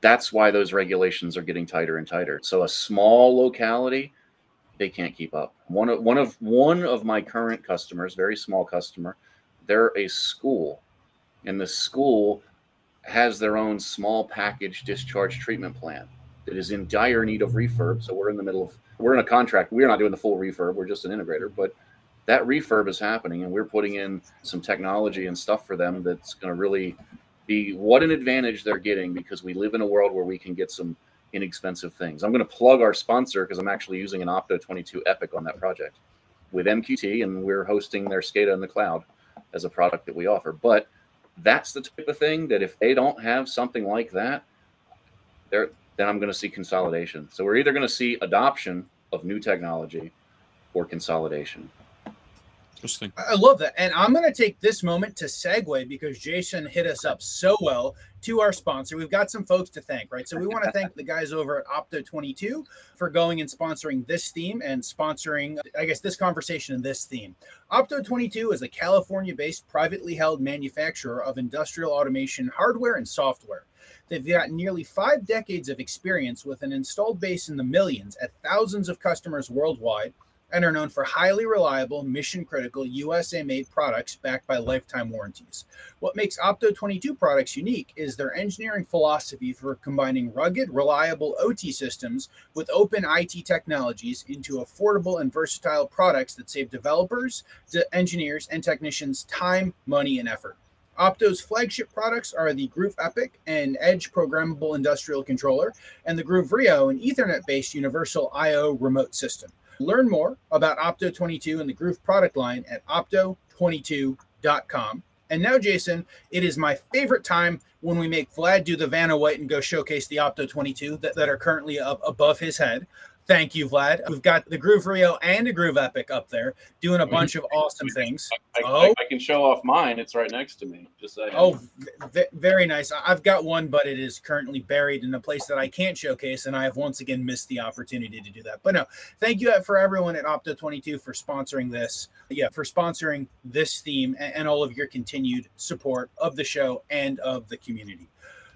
That's why those regulations are getting tighter and tighter. So a small locality, they can't keep up. One of one of one of my current customers, very small customer, they're a school, and the school has their own small package discharge treatment plant that is in dire need of refurb. So we're in the middle of we're in a contract. We're not doing the full refurb. We're just an integrator, but that refurb is happening, and we're putting in some technology and stuff for them that's going to really be what an advantage they're getting because we live in a world where we can get some inexpensive things. I'm going to plug our sponsor because I'm actually using an Opto 22 Epic on that project with MQTT, and we're hosting their SCADA in the cloud as a product that we offer. But that's the type of thing that if they don't have something like that, they're then I'm going to see consolidation. So we're either going to see adoption of new technology or consolidation. Interesting. I love that. And I'm going to take this moment to segue because Jason hit us up so well to our sponsor. We've got some folks to thank, right? So we want to thank the guys over at Opto 22 for going and sponsoring this theme and sponsoring, I guess, this conversation and this theme. Opto 22 is a California based privately held manufacturer of industrial automation hardware and software. They've got nearly five decades of experience with an installed base in the millions at thousands of customers worldwide and are known for highly reliable, mission critical USA made products backed by lifetime warranties. What makes Opto 22 products unique is their engineering philosophy for combining rugged, reliable OT systems with open IT technologies into affordable and versatile products that save developers, engineers, and technicians time, money, and effort. Opto's flagship products are the groov EPIC, and edge programmable industrial controller, and the groov RIO, an Ethernet based universal I/O remote system. Learn more about Opto 22 and the groov product line at opto22.com. And now, Jason, it is my favorite time when we make Vlad do the Vanna White and go showcase the Opto 22 that, that are currently up above his head. Thank you, Vlad. We've got the groov RIO and a groov EPIC up there doing a mm-hmm. bunch of awesome things. I, I, oh. I, can show off mine. It's right next to me. Just saying. Oh, v- very nice. I've got one, but it is currently buried in a place that I can't showcase, and I have once again missed the opportunity to do that. But no, thank you for everyone at Opto 22 for sponsoring this. Yeah, for sponsoring this theme and, and all of your continued support of the show and of the community.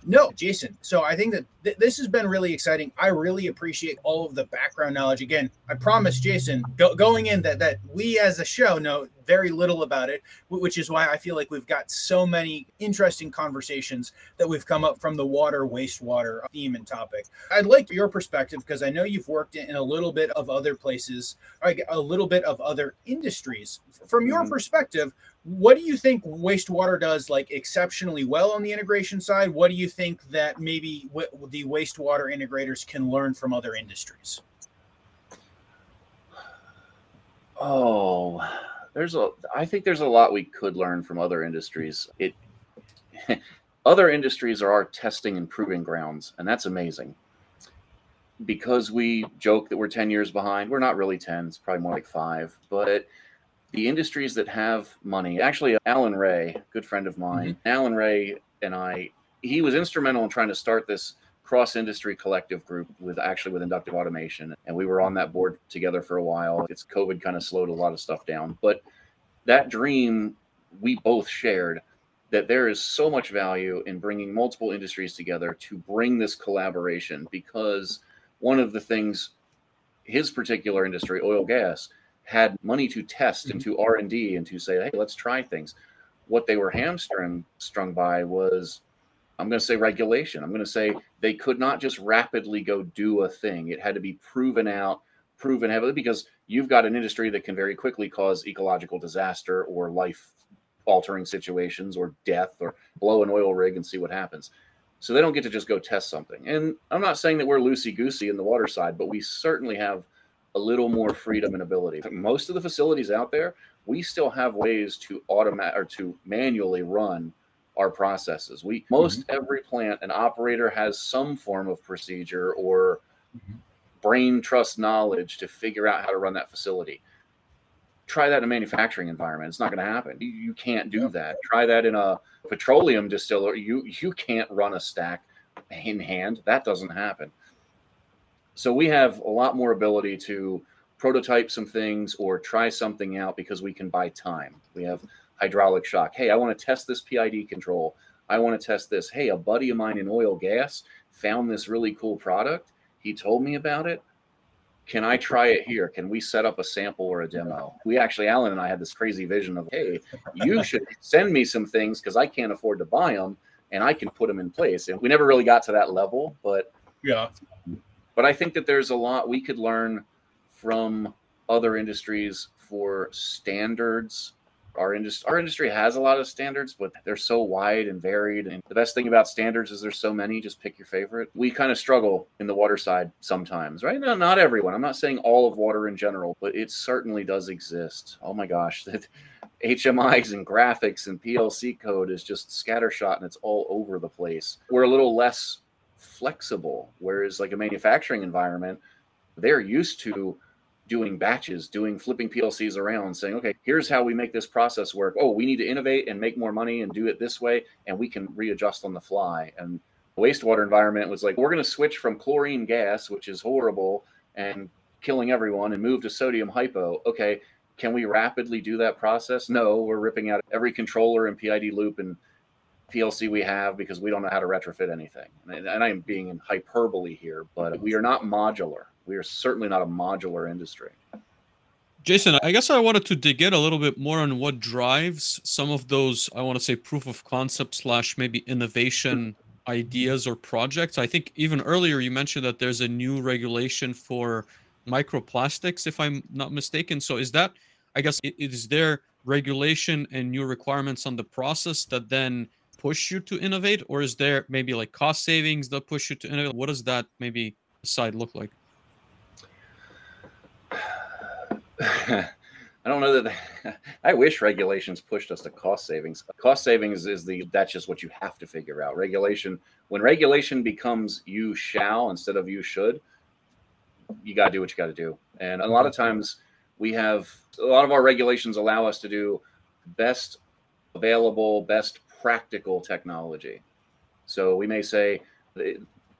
No, Jason. So I think that th- this has been really exciting. I really appreciate all of the background knowledge. Again, I promise, Jason, go- going in that that we as a show know very little about it, which is why I feel like we've got so many interesting conversations that we've come up from the water wastewater theme and topic. I'd like your perspective because I know you've worked in a little bit of other places, a little bit of other industries. From your mm-hmm. perspective, what do you think wastewater does like exceptionally well on the integration side? What do you think that maybe w- the wastewater integrators can learn from other industries? Oh, there's a I think there's a lot we could learn from other industries. It other industries are our testing and proving grounds, and that's amazing. Because we joke that we're 10 years behind, we're not really 10, it's probably more like five, but the industries that have money. Actually, Alan Ray, good friend of mine, mm-hmm. Alan Ray and I, he was instrumental in trying to start this cross industry collective group with actually with inductive automation. And we were on that board together for a while. It's COVID kind of slowed a lot of stuff down. But that dream we both shared that there is so much value in bringing multiple industries together to bring this collaboration because one of the things his particular industry oil gas had money to test and mm-hmm. to r&d and to say hey let's try things. What they were hamstrung strung by was i'm going to say regulation. I'm going to say they could not just rapidly go do a thing. It had to be proven out proven heavily because you've got an industry that can very quickly cause ecological disaster or life altering situations or death or blow an oil rig and see what happens. So they don't get to just go test something. And i'm not saying that we're loosey goosey in the water side but we certainly have a little more freedom and ability. Most of the facilities out there, we still have ways to automate or to manually run our processes. We most mm-hmm. every plant and operator has some form of procedure or mm-hmm. brain trust knowledge to figure out how to run that facility. Try that in a manufacturing environment. It's not going to happen. You, you can't do that. Try that in a petroleum distiller. You you can't run a stack in hand. That doesn't happen so we have a lot more ability to prototype some things or try something out because we can buy time. We have hydraulic shock. Hey, I want to test this PID control. I want to test this. Hey, a buddy of mine in oil gas found this really cool product. He told me about it. Can I try it here? Can we set up a sample or a demo? We actually, Alan and I had this crazy vision of, hey, you should send me some things because I can't afford to buy them and I can put them in place. And we never really got to that level, but yeah. But I think that there's a lot we could learn from other industries for standards. Our industry our industry has a lot of standards but they're so wide and varied. And the best thing about standards is there's so many just pick your favorite. We kind of struggle in the water side sometimes right? Now not everyone. I'm not saying all of water in general but it certainly does exist. Oh my gosh that hmis and graphics and plc code is just scattershot and it's all over the place. We're a little less flexible whereas like a manufacturing environment they're used to doing batches, doing flipping PLCs around, saying, okay, here's how we make this process work. Oh, we need to innovate and make more money and do it this way, and we can readjust on the fly. And the wastewater environment was like, we're going to switch from chlorine gas, which is horrible and killing everyone, and move to sodium hypo. Okay, can we rapidly do that process? No, we're ripping out every controller and PID loop and PLC we have because we don't know how to retrofit anything. And, and I'm being in hyperbole here, but we are not modular we are certainly not a modular industry. Jason, I guess I wanted to dig in a little bit more on what drives some of those, I want to say proof of concept slash maybe innovation ideas or projects. I think even earlier you mentioned that there's a new regulation for microplastics, if I'm not mistaken. So is that, I guess, is there regulation and new requirements on the process that then push you to innovate? Or is there maybe like cost savings that push you to innovate? What does that maybe side look like? I don't know that I wish regulations pushed us to cost savings. Cost savings is the that's just what you have to figure out. Regulation when regulation becomes you shall instead of you should, you got to do what you got to do. And a lot of times we have a lot of our regulations allow us to do best available, best practical technology. So we may say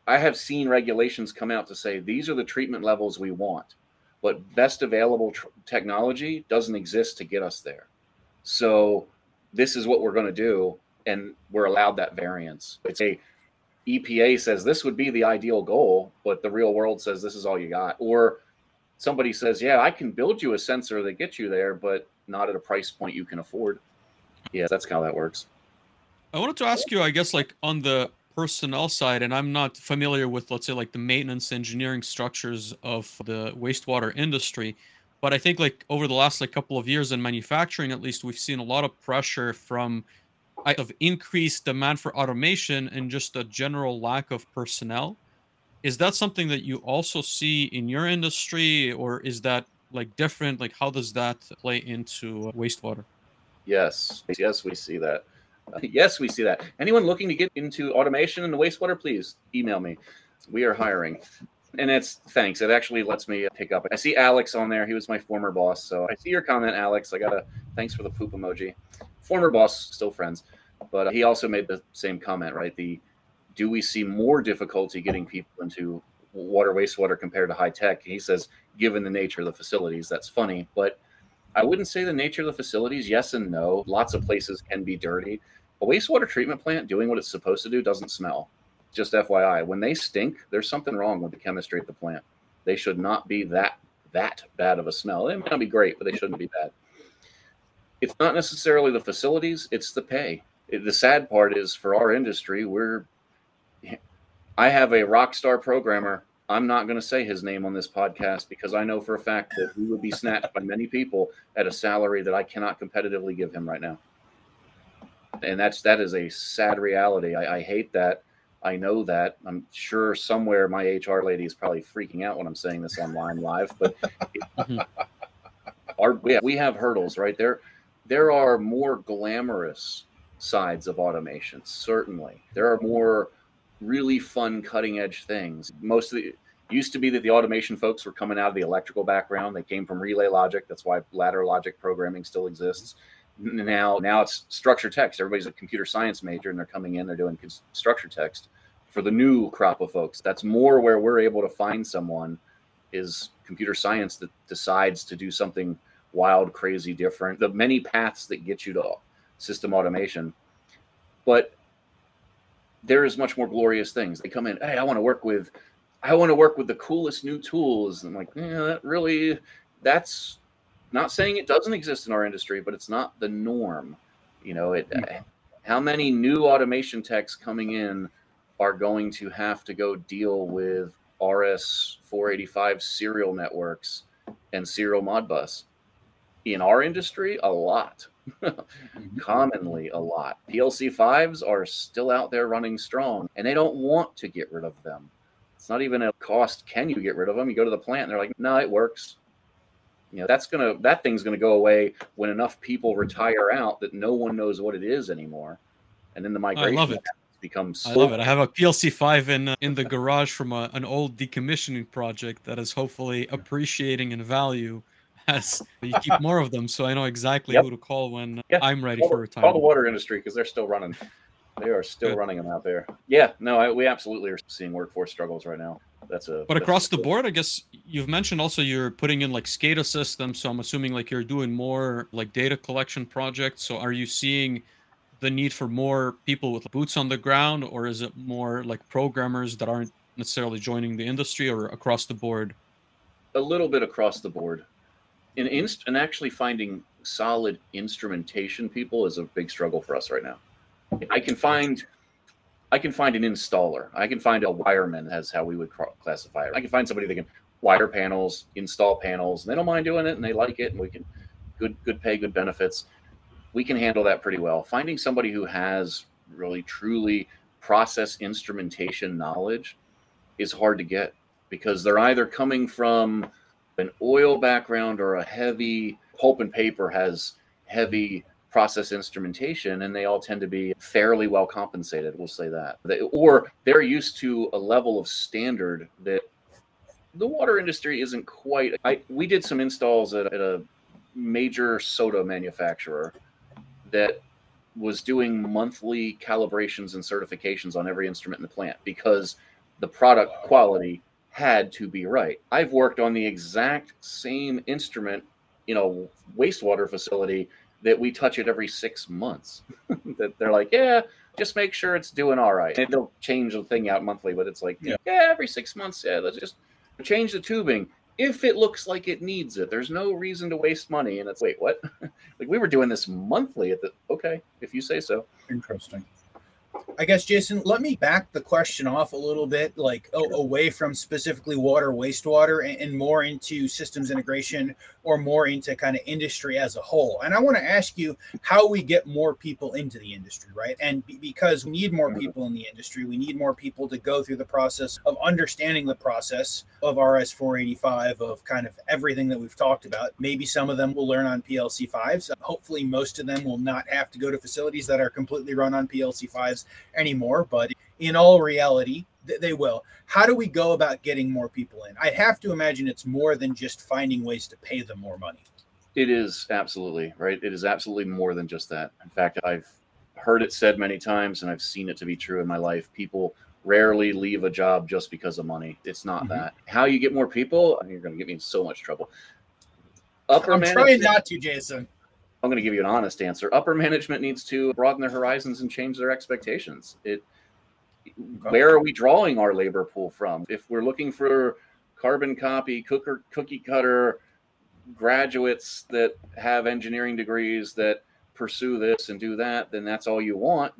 I have seen regulations come out to say these are the treatment levels we want but best available tr- technology doesn't exist to get us there. So this is what we're going to do, and we're allowed that variance. It's a EPA says this would be the ideal goal, but the real world says this is all you got. Or somebody says, yeah, I can build you a sensor that gets you there, but not at a price point you can afford. Yeah, that's how that works. I wanted to ask you, I guess, like on the personnel side, and I'm not familiar with, let's say, like the maintenance engineering structures of the wastewater industry, but I think like over the last like couple of years in manufacturing, at least, we've seen a lot of pressure from of increased demand for automation and just a general lack of personnel. Is that something that you also see in your industry, or is that like different? Like, how does that play into uh, wastewater? Yes, yes, we see that. yes, we see that. Anyone looking to get into automation in the wastewater, please email me. We are hiring. And it's thanks. It actually lets me pick up. I see Alex on there. He was my former boss. So I see your comment, Alex. I got a thanks for the poop emoji. Former boss, still friends. But he also made the same comment, right? The do we see more difficulty getting people into water, wastewater compared to high tech? He says, given the nature of the facilities, that's funny. But I wouldn't say the nature of the facilities, yes and no. Lots of mm-hmm. places can be dirty. A wastewater treatment plant doing what it's supposed to do doesn't smell. Just FYI, when they stink, there's something wrong with the chemistry of the plant. They should not be that that bad of a smell. They might not be great, but they shouldn't be bad. It's not necessarily the facilities; it's the pay. The sad part is for our industry, we're. I have a rock star programmer I'm not going to say his name on this podcast because I know for a fact that he would be snatched by many people at a salary that I cannot competitively give him right now. And that's that is a sad reality. I, I hate that. I know that. I'm sure somewhere my HR lady is probably freaking out when I'm saying this online live. But our we have, we have hurdles, right? There there are more glamorous sides of automation. Certainly, there are more really fun cutting edge things. Most of the used to be that the automation folks were coming out of the electrical background. They came from relay logic. That's why ladder logic programming still exists. Now, now it's structure text. Everybody's a computer science major, and they're coming in. They're doing structure text for the new crop of folks. That's more where we're able to find someone is computer science that decides to do something wild, crazy, different. The many paths that get you to system automation, but there is much more glorious things. They come in, hey, I want to work with, I want to work with the coolest new tools. And I'm like, yeah, that really, that's not saying it doesn't exist in our industry, but it's not the norm. You know, it. Mm-hmm. How many new automation techs coming in are going to have to go deal with RS 485 serial networks and serial Modbus? In our industry, a lot. Commonly a lot. PLC fives are still out there running strong, and they don't want to get rid of them. It's not even a cost. Can you get rid of them? You go to the plant, and they're like, "No, it works." You know, that's gonna that thing's gonna go away when enough people retire out that no one knows what it is anymore, and then the migration. I love it. Becomes I love it. I have a PLC five in uh, in the garage from a, an old decommissioning project that is hopefully appreciating in value as you keep more of them, so I know exactly yep. who to call when yeah. I'm ready call, for retirement. Call the water industry because they're still running. They are still Good. running them out there. Yeah, no, I, we absolutely are seeing workforce struggles right now. That's a. But that's across the board, I guess you've mentioned also you're putting in like SCADA systems. So I'm assuming like you're doing more like data collection projects. So are you seeing the need for more people with boots on the ground, or is it more like programmers that aren't necessarily joining the industry, or across the board? A little bit across the board in inst and actually finding solid instrumentation people is a big struggle for us right now. I can find I can find an installer. I can find a wireman as how we would classify it. I can find somebody that can wire panels, install panels, and they don't mind doing it and they like it and we can good good pay, good benefits. We can handle that pretty well. Finding somebody who has really truly process instrumentation knowledge is hard to get because they're either coming from an oil background or a heavy pulp and paper has heavy process instrumentation and they all tend to be fairly well compensated we'll say that. Or they're used to a level of standard that the water industry isn't quite I, we did some installs at, at a major soda manufacturer that was doing monthly calibrations and certifications on every instrument in the plant because the product quality had to be right. I've worked on the exact same instrument in a wastewater facility that we touch it every six months. that they're like, yeah, just make sure it's doing all right. And they'll change the thing out monthly, but it's like, yeah, yeah every six months, yeah, let's just change the tubing if it looks like it needs it. There's no reason to waste money. And it's wait, what? like we were doing this monthly at the okay, if you say so. Interesting. I guess, Jason, let me back the question off a little bit, like oh, away from specifically water, wastewater, and, and, more into systems integration or more into kind of industry as a whole. And I want to ask you how we get more people into the industry, right? And b- because we need more mm-hmm. people in the industry, we need more people to go through the process of understanding the process of RS 485, of kind of everything that we've talked about. Maybe some of them will learn on PLC 5s. Hopefully, most of them will not have to go to facilities that are completely run on PLC 5s anymore, but in all reality, they will. How do we go about getting more people in? I have to imagine it's more than just finding ways to pay them more money. It is absolutely right. It is absolutely more than just that. In fact, I've heard it said many times and I've seen it to be true in my life. People rarely leave a job just because of money. It's not mm-hmm. that. How you get more people, you're going to get me in so much trouble. Upper I'm trying not to, Jason. I'm going to give you an honest answer. Upper management needs to broaden their horizons and change their expectations. It where are we drawing our labor pool from? If we're looking for carbon copy, cooker, cookie cutter graduates that have engineering degrees that pursue this and do that, then that's all you want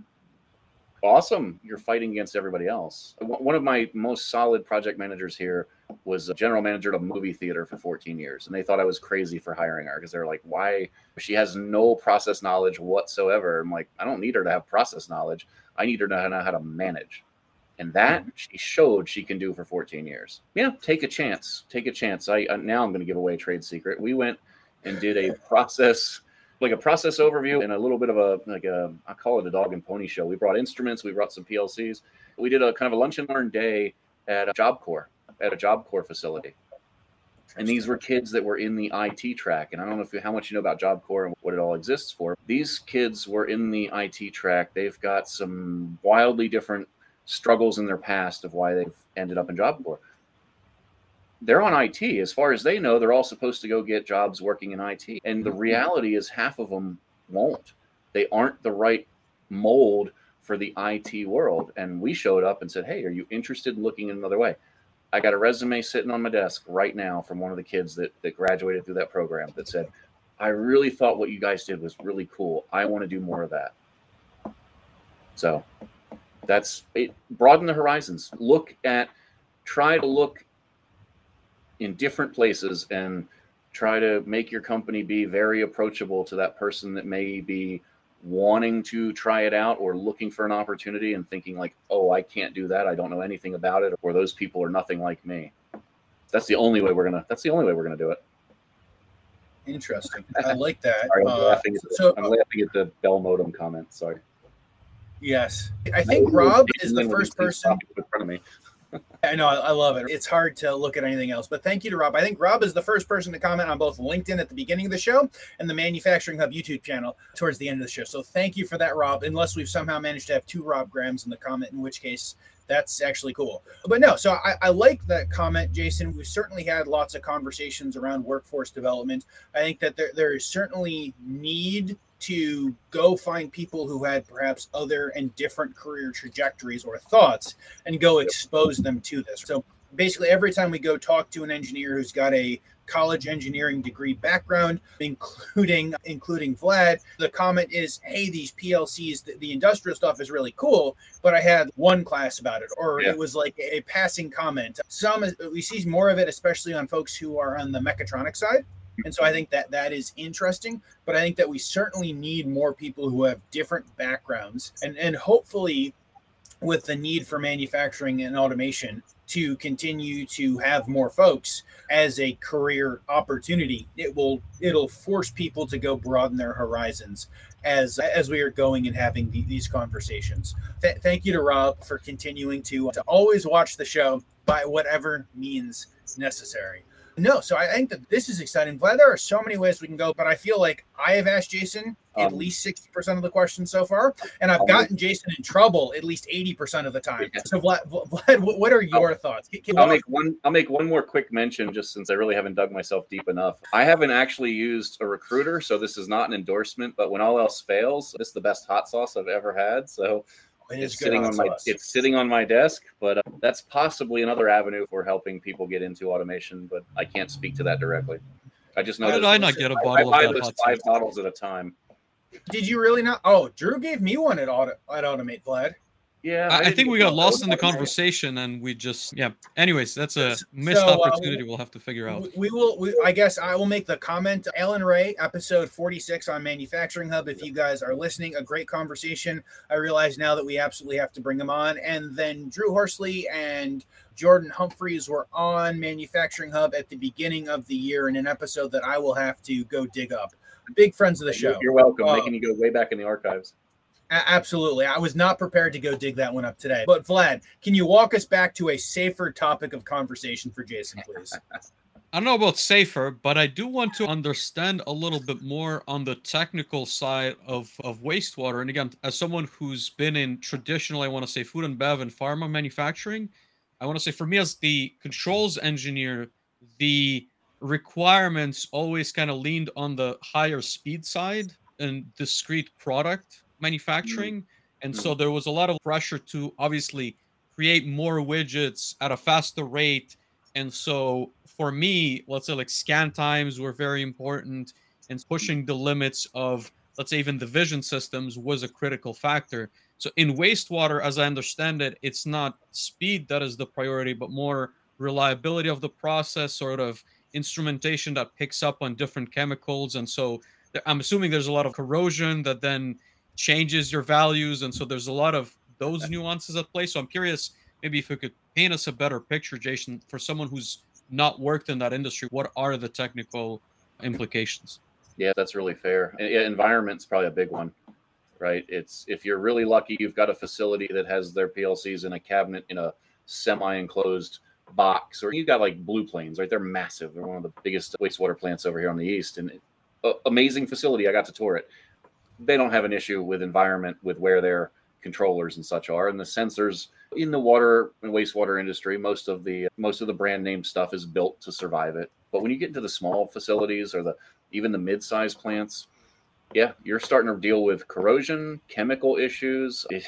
awesome. You're fighting against everybody else. One of my most solid project managers here was a general manager at a movie theater for 14 years. And they thought I was crazy for hiring her because they're like, why? She has no process knowledge whatsoever. I'm like, I don't need her to have process knowledge. I need her to know how to manage. And that mm-hmm. she showed she can do for 14 years. Yeah, take a chance. Take a chance. I uh, now I'm going to give away a trade secret. We went and did a process like a process overview and a little bit of a like a I call it a dog and pony show. We brought instruments, we brought some PLCs. We did a kind of a lunch and learn day at a Job Corps at a Job Corps facility. And these were kids that were in the IT track. And I don't know if you, how much you know about Job Corps and what it all exists for. These kids were in the IT track. They've got some wildly different struggles in their past of why they've ended up in Job Corps they're on IT. As far as they know, they're all supposed to go get jobs working in IT. And the mm-hmm. reality is, half of them won't. They aren't the right mold for the IT world. And we showed up and said, Hey, are you interested in looking another way? I got a resume sitting on my desk right now from one of the kids that, that graduated through that program that said, I really thought what you guys did was really cool. I want to do more of that. So that's it. Broaden the horizons. Look at, try to look in different places and try to make your company be very approachable to that person that may be wanting to try it out or looking for an opportunity and thinking like oh i can't do that. I don't know anything about it or those people are nothing like me. That's the only way we're gonna that's the only way we're gonna do it. Interesting. I like that sorry, I'm, uh, laughing the, so, I'm laughing at the bell modem comment sorry. Yes. I think rob is the first person in front of me I know, I love it. It's hard to look at anything else, but thank you to Rob. I think Rob is the first person to comment on both LinkedIn at the beginning of the show and the Manufacturing Hub YouTube channel towards the end of the show. So thank you for that, Rob. Unless we've somehow managed to have two Rob Grahams in the comment, in which case that's actually cool. But no, so I, I, like that comment, Jason. We've certainly had lots of conversations around workforce development. I think that there, there is certainly need to go find people who had perhaps other and different career trajectories or thoughts and go expose them to this. So basically, every time we go talk to an engineer who's got a college engineering degree background, including including Vlad. The comment is, "Hey, these PLCs, the, the, industrial stuff is really cool, but I had one class about it, or yeah. it was like a passing comment." Some we see more of it, especially on folks who are on the mechatronic side. And so I think that that is interesting, but I think that we certainly need more people who have different backgrounds and and hopefully with the need for manufacturing and automation to continue to have more folks as a career opportunity it will it'll force people to go broaden their horizons as as we are going and having the, these conversations. Th- thank you to rob for continuing to to always watch the show by whatever means necessary no, so I think that this is exciting. Vlad, there are so many ways we can go, but I feel like I have asked Jason at um, least 60% of the questions so far, and I've gotten Jason in trouble at least 80% of the time. Yeah. So Vlad, Vlad, what are your I'll, thoughts? Can, I'll make one I'll make one more quick mention just since I really haven't dug myself deep enough. I haven't actually used a recruiter, so this is not an endorsement, but when all else fails, this is the best hot sauce I've ever had. So it's sitting on my it's sitting on my desk, but uh, that's possibly another avenue for helping people get into automation. But I can't speak to that directly. I just know. How did I not get a bottle I, I of five bottles at a time. Did you really not? Oh, Drew gave me one at Auto, at Automate Vlad. Yeah, I, I think we got lost in the conversation and we just yeah. Anyways, that's a missed so, uh, opportunity. Uh, we'll have to figure out. We will. We, I guess I will make the comment. Ellen Ray, episode forty-six on Manufacturing Hub. If you guys are listening, a great conversation. I realize now that we absolutely have to bring them on. And then Drew Horsley and Jordan Humphreys were on Manufacturing Hub at the beginning of the year in an episode that I will have to go dig up. Big friends of the show. You're welcome. Uh, Making you go way back in the archives. Absolutely. I was not prepared to go dig that one up today. But Vlad, can you walk us back to a safer topic of conversation for Jason, please? I don't know about safer, but I do want to understand a little bit more on the technical side of, of wastewater. And again, as someone who's been in traditional, I want to say food and bev and pharma manufacturing, I want to say for me as the controls engineer, the requirements always kind of leaned on the higher speed side and discrete product manufacturing. Mm-hmm. And so mm-hmm. there was a lot of pressure to obviously create more widgets at a faster rate. And so for me, let's say like scan times were very important and pushing the limits of let's say even the vision systems was a critical factor. So in wastewater, as I understand it, it's not speed that is the priority, but more reliability of the process, sort of instrumentation that picks up on different chemicals. And so I'm assuming there's a lot of corrosion that then changes your values and so there's a lot of those nuances at play. So i'm curious maybe if you could paint us a better picture jason for someone who's not worked in that industry what are the technical implications? Yeah that's really fair. Environment's probably a big one right? It's if you're really lucky you've got a facility that has their plcs in a cabinet in a semi-enclosed box or you've got like blue plains right? They're massive. They're one of the biggest wastewater plants over here on the east and uh, amazing facility. I got to tour it they don't have an issue with environment with where their controllers and such are and the sensors in the water and wastewater industry, most of the most of the brand name stuff is built to survive it. But when you get into the small facilities or the even the mid-sized plants, yeah, you're starting to deal with corrosion, chemical issues. It,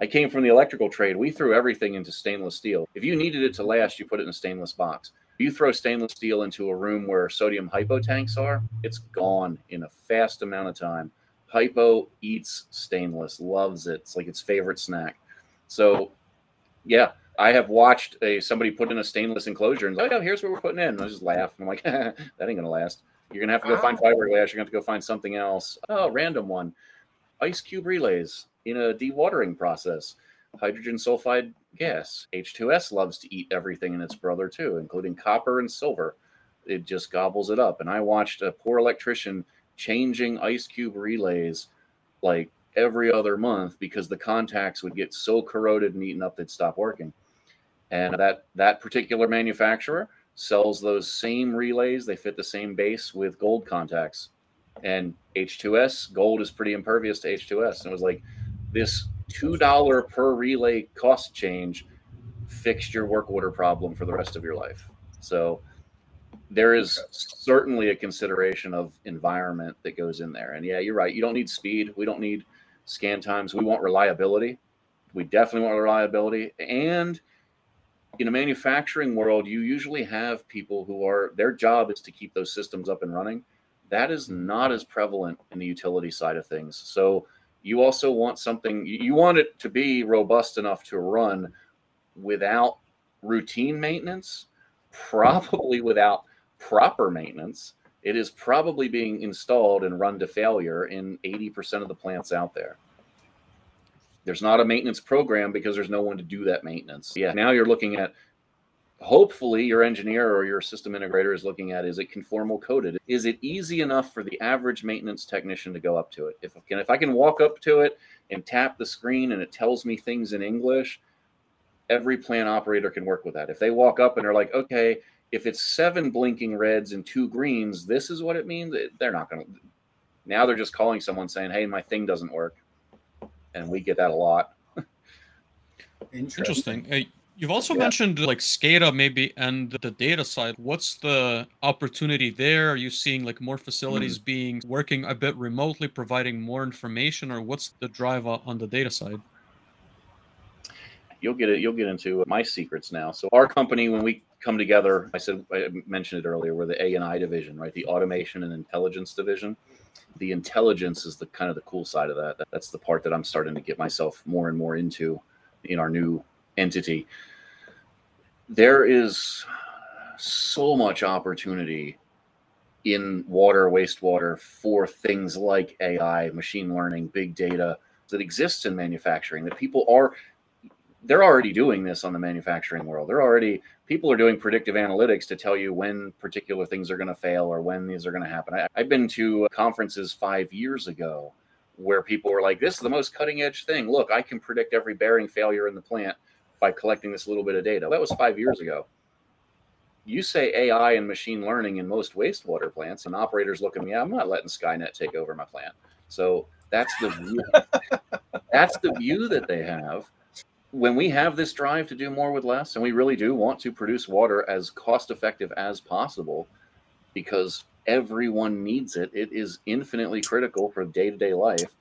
I came from the electrical trade. We threw everything into stainless steel. If you needed it to last, you put it in a stainless box. You throw stainless steel into a room where sodium hypo tanks are, it's gone in a fast amount of time. Hypo eats stainless, loves it. It's like its favorite snack. So, yeah, I have watched a somebody put in a stainless enclosure and like, oh, here's what we're putting in. And I just laugh. I'm like, that ain't gonna last. You're gonna have to go find fiberglass. You're gonna have to go find something else. Oh, random one. Ice cube relays in a dewatering process. Hydrogen sulfide gas. H2S loves to eat everything in its brother too, including copper and silver. It just gobbles it up. And I watched a poor electrician changing ice cube relays like every other month because the contacts would get so corroded and eaten up they'd stop working. And that that particular manufacturer sells those same relays. They fit the same base with gold contacts. And H2S, gold is pretty impervious to H2S. And it was like this $2 per relay cost change fixed your work order problem for the rest of your life. So there is certainly a consideration of environment that goes in there. And yeah, you're right. You don't need speed. We don't need scan times. We want reliability. We definitely want reliability. And in a manufacturing world, you usually have people who are their job is to keep those systems up and running. That is not as prevalent in the utility side of things. So you also want something you want it to be robust enough to run without routine maintenance, probably without proper maintenance. It is probably being installed and run to failure in 80% of the plants out there. There's not a maintenance program because there's no one to do that maintenance. Yeah, now you're looking at hopefully your engineer or your system integrator is looking at is it conformal coated is it easy enough for the average maintenance technician to go up to it if I can if i can walk up to it and tap the screen and it tells me things in english every plant operator can work with that if they walk up and they're like okay if it's seven blinking reds and two greens this is what it means they're not going to now they're just calling someone saying hey my thing doesn't work and we get that a lot interesting, interesting. You've also yeah. mentioned like SCADA maybe and the data side. What's the opportunity there? Are you seeing like more facilities mm. being working a bit remotely, providing more information, or what's the drive on the data side? You'll get it. You'll get into my secrets now. So our company, when we come together, I said I mentioned it earlier. We're the A and I division, right? The automation and intelligence division. The intelligence is the kind of the cool side of that. That's the part that I'm starting to get myself more and more into in our new entity. There is so much opportunity in water, wastewater for things like AI, machine learning, big data that exists in manufacturing that people are they're already doing this on the manufacturing world. They're already people are doing predictive analytics to tell you when particular things are going to fail or when these are going to happen. I, have been to conferences five years ago where people were like, "This is the most cutting edge thing. Look, I can predict every bearing failure in the plant by collecting this little bit of data. That was five years ago. You say AI and machine learning in most wastewater plants, and operators look at me, I'm not letting Skynet take over my plant. So that's the view. that's the view that they have. When we have this drive to do more with less, and we really do want to produce water as cost effective as possible, because everyone needs it, it is infinitely critical for day to day life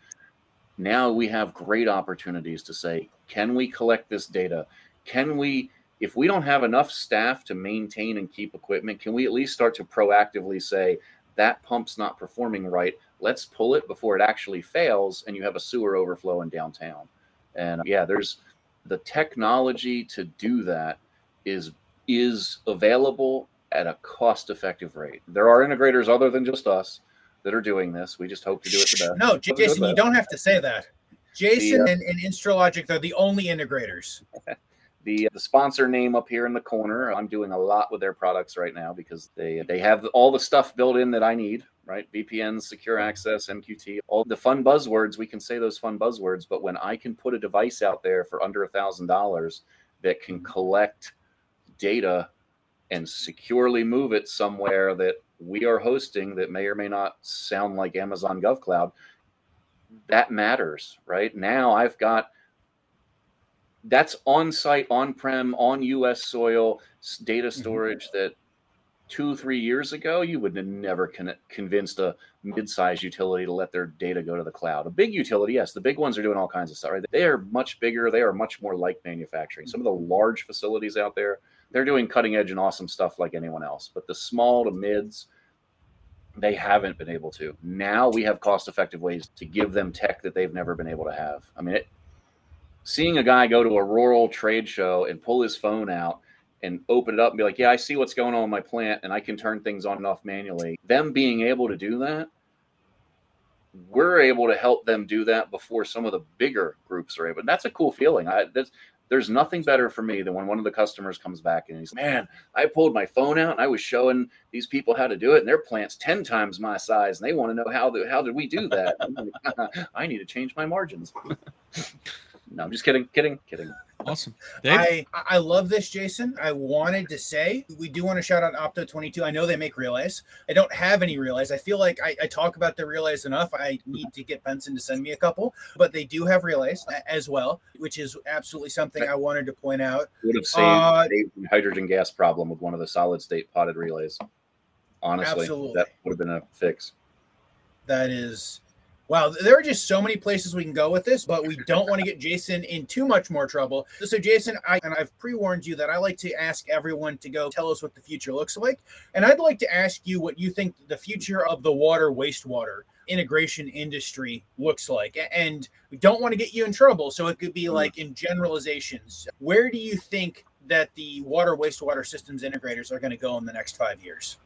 now we have great opportunities to say, can we collect this data? Can we, if we don't have enough staff to maintain and keep equipment, can we at least start to proactively say, that pump's not performing right? Let's pull it before it actually fails and you have a sewer overflow in downtown. And yeah, there's the technology to do that is is available at a cost effective rate. There are integrators other than just us that are doing this. We just hope to do it the best. No, Jason, you don't have to say that. Jason the, uh, and, and Instrulogic are the only integrators. the the sponsor name up here in the corner. I'm doing a lot with their products right now because they they have all the stuff built in that I need. Right, VPNs, secure access, MQTT, all the fun buzzwords. We can say those fun buzzwords, but when I can put a device out there for under a thousand dollars that can collect data and securely move it somewhere that we are hosting that may or may not sound like Amazon GovCloud, that matters, right? Now I've got that's on site, on prem, on US soil data mm-hmm. storage that two, three years ago, you would have never con- convinced a mid-sized utility to let their data go to the cloud. A big utility, yes, the big ones are doing all kinds of stuff. Right? They are much bigger. They are much more like manufacturing. Some of the large facilities out there, they're doing cutting edge and awesome stuff like anyone else. But the small to mids, they haven't been able to. Now we have cost-effective ways to give them tech that they've never been able to have. I mean, it, seeing a guy go to a rural trade show and pull his phone out and open it up and be like, yeah, I see what's going on in my plant and I can turn things on and off manually. Them being able to do that, we're able to help them do that before some of the bigger groups are able. And that's a cool feeling. I that's there's nothing better for me than when one of the customers comes back and he's, man, I pulled my phone out and I was showing these people how to do it, and their plant's ten times my size, and they want to know how the, how did we do that? Uh-huh, I need to change my margins. no, I'm just kidding, kidding, kidding. Awesome. Dave? I I love this, Jason. I wanted to say we do want to shout out Opto 22. I know they make relays. I don't have any relays. I feel like I, I talk about the relays enough. I need to get Benson to send me a couple, but they do have relays as well, which is absolutely something I wanted to point out. Would have saved uh, the hydrogen gas problem with one of the solid state potted relays. Honestly, absolutely. that would have been a fix. That is Wow, there are just so many places we can go with this, but we don't want to get Jason in too much more trouble. So, Jason, I and I've pre-warned you that I like to ask everyone to go tell us what the future looks like, and I'd like to ask you what you think the future of the water wastewater integration industry looks like. And we don't want to get you in trouble, so it could be mm. like in generalizations. Where do you think that the water wastewater systems integrators are going to go in the next five years?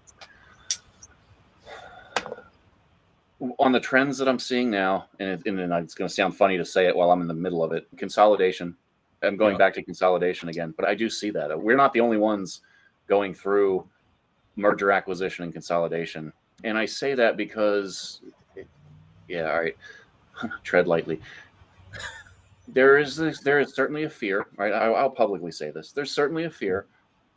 On the trends that I'm seeing now, and, it, and it's going to sound funny to say it while I'm in the middle of it, consolidation. I'm going yeah. back to consolidation again, but I do see that we're not the only ones going through merger acquisition and consolidation. And I say that because, yeah, all right, tread lightly. There is this, there is certainly a fear, right? I, I'll publicly say this. There's certainly a fear.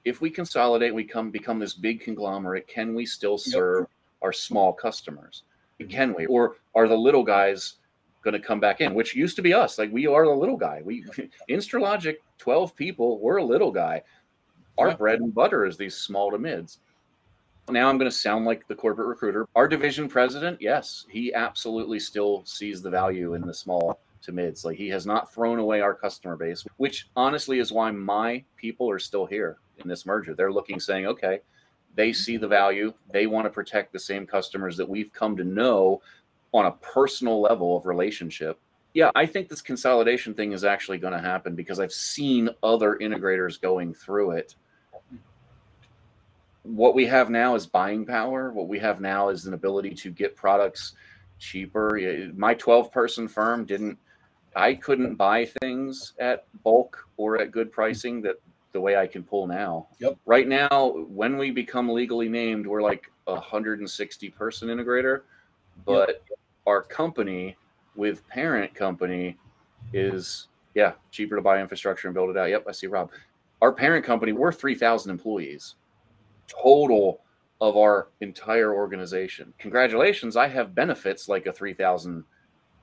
If we consolidate, we come become this big conglomerate. Can we still serve yep. our small customers? Can we? Or are the little guys going to come back in? Which used to be us. Like we are the little guy. We Instrulogic, twelve people. We're a little guy. Our yeah. bread and butter is these small to mids. Now I'm going to sound like the corporate recruiter. Our division president, yes, he absolutely still sees the value in the small to mids. Like he has not thrown away our customer base, which honestly is why my people are still here in this merger. They're looking, saying, okay, they see the value. They want to protect the same customers that we've come to know on a personal level of relationship. Yeah, I think this consolidation thing is actually going to happen because I've seen other integrators going through it. What we have now is buying power. What we have now is an ability to get products cheaper. My 12 person firm didn't, I couldn't buy things at bulk or at good pricing that the way I can pull now. Yep. Right now, when we become legally named, we're like a 160 person integrator, but yep. our company with parent company is yeah cheaper to buy infrastructure and build it out. Yep, I see Rob. Our parent company, we're 3,000 employees total of our entire organization. Congratulations, I have benefits like a 3,000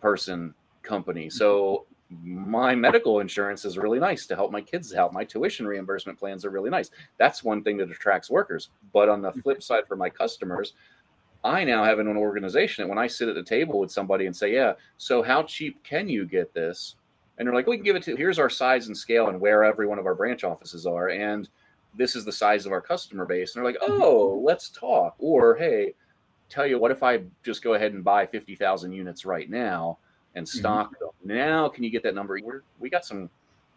person company. So my medical insurance is really nice to help my kids out. My tuition reimbursement plans are really nice. That's one thing that attracts workers. But on the mm-hmm. flip side, for my customers, I now have an organization that when I sit at the table with somebody and say, Yeah, so how cheap can you get this? And they're like, We can give it to here's our size and scale and where every one of our branch offices are. And this is the size of our customer base. And they're like, mm-hmm. Oh, let's talk. Or, Hey, tell you what, if I just go ahead and buy 50,000 units right now? And mm-hmm. stock mm-hmm. them. Now, can you get that number? We're, we got some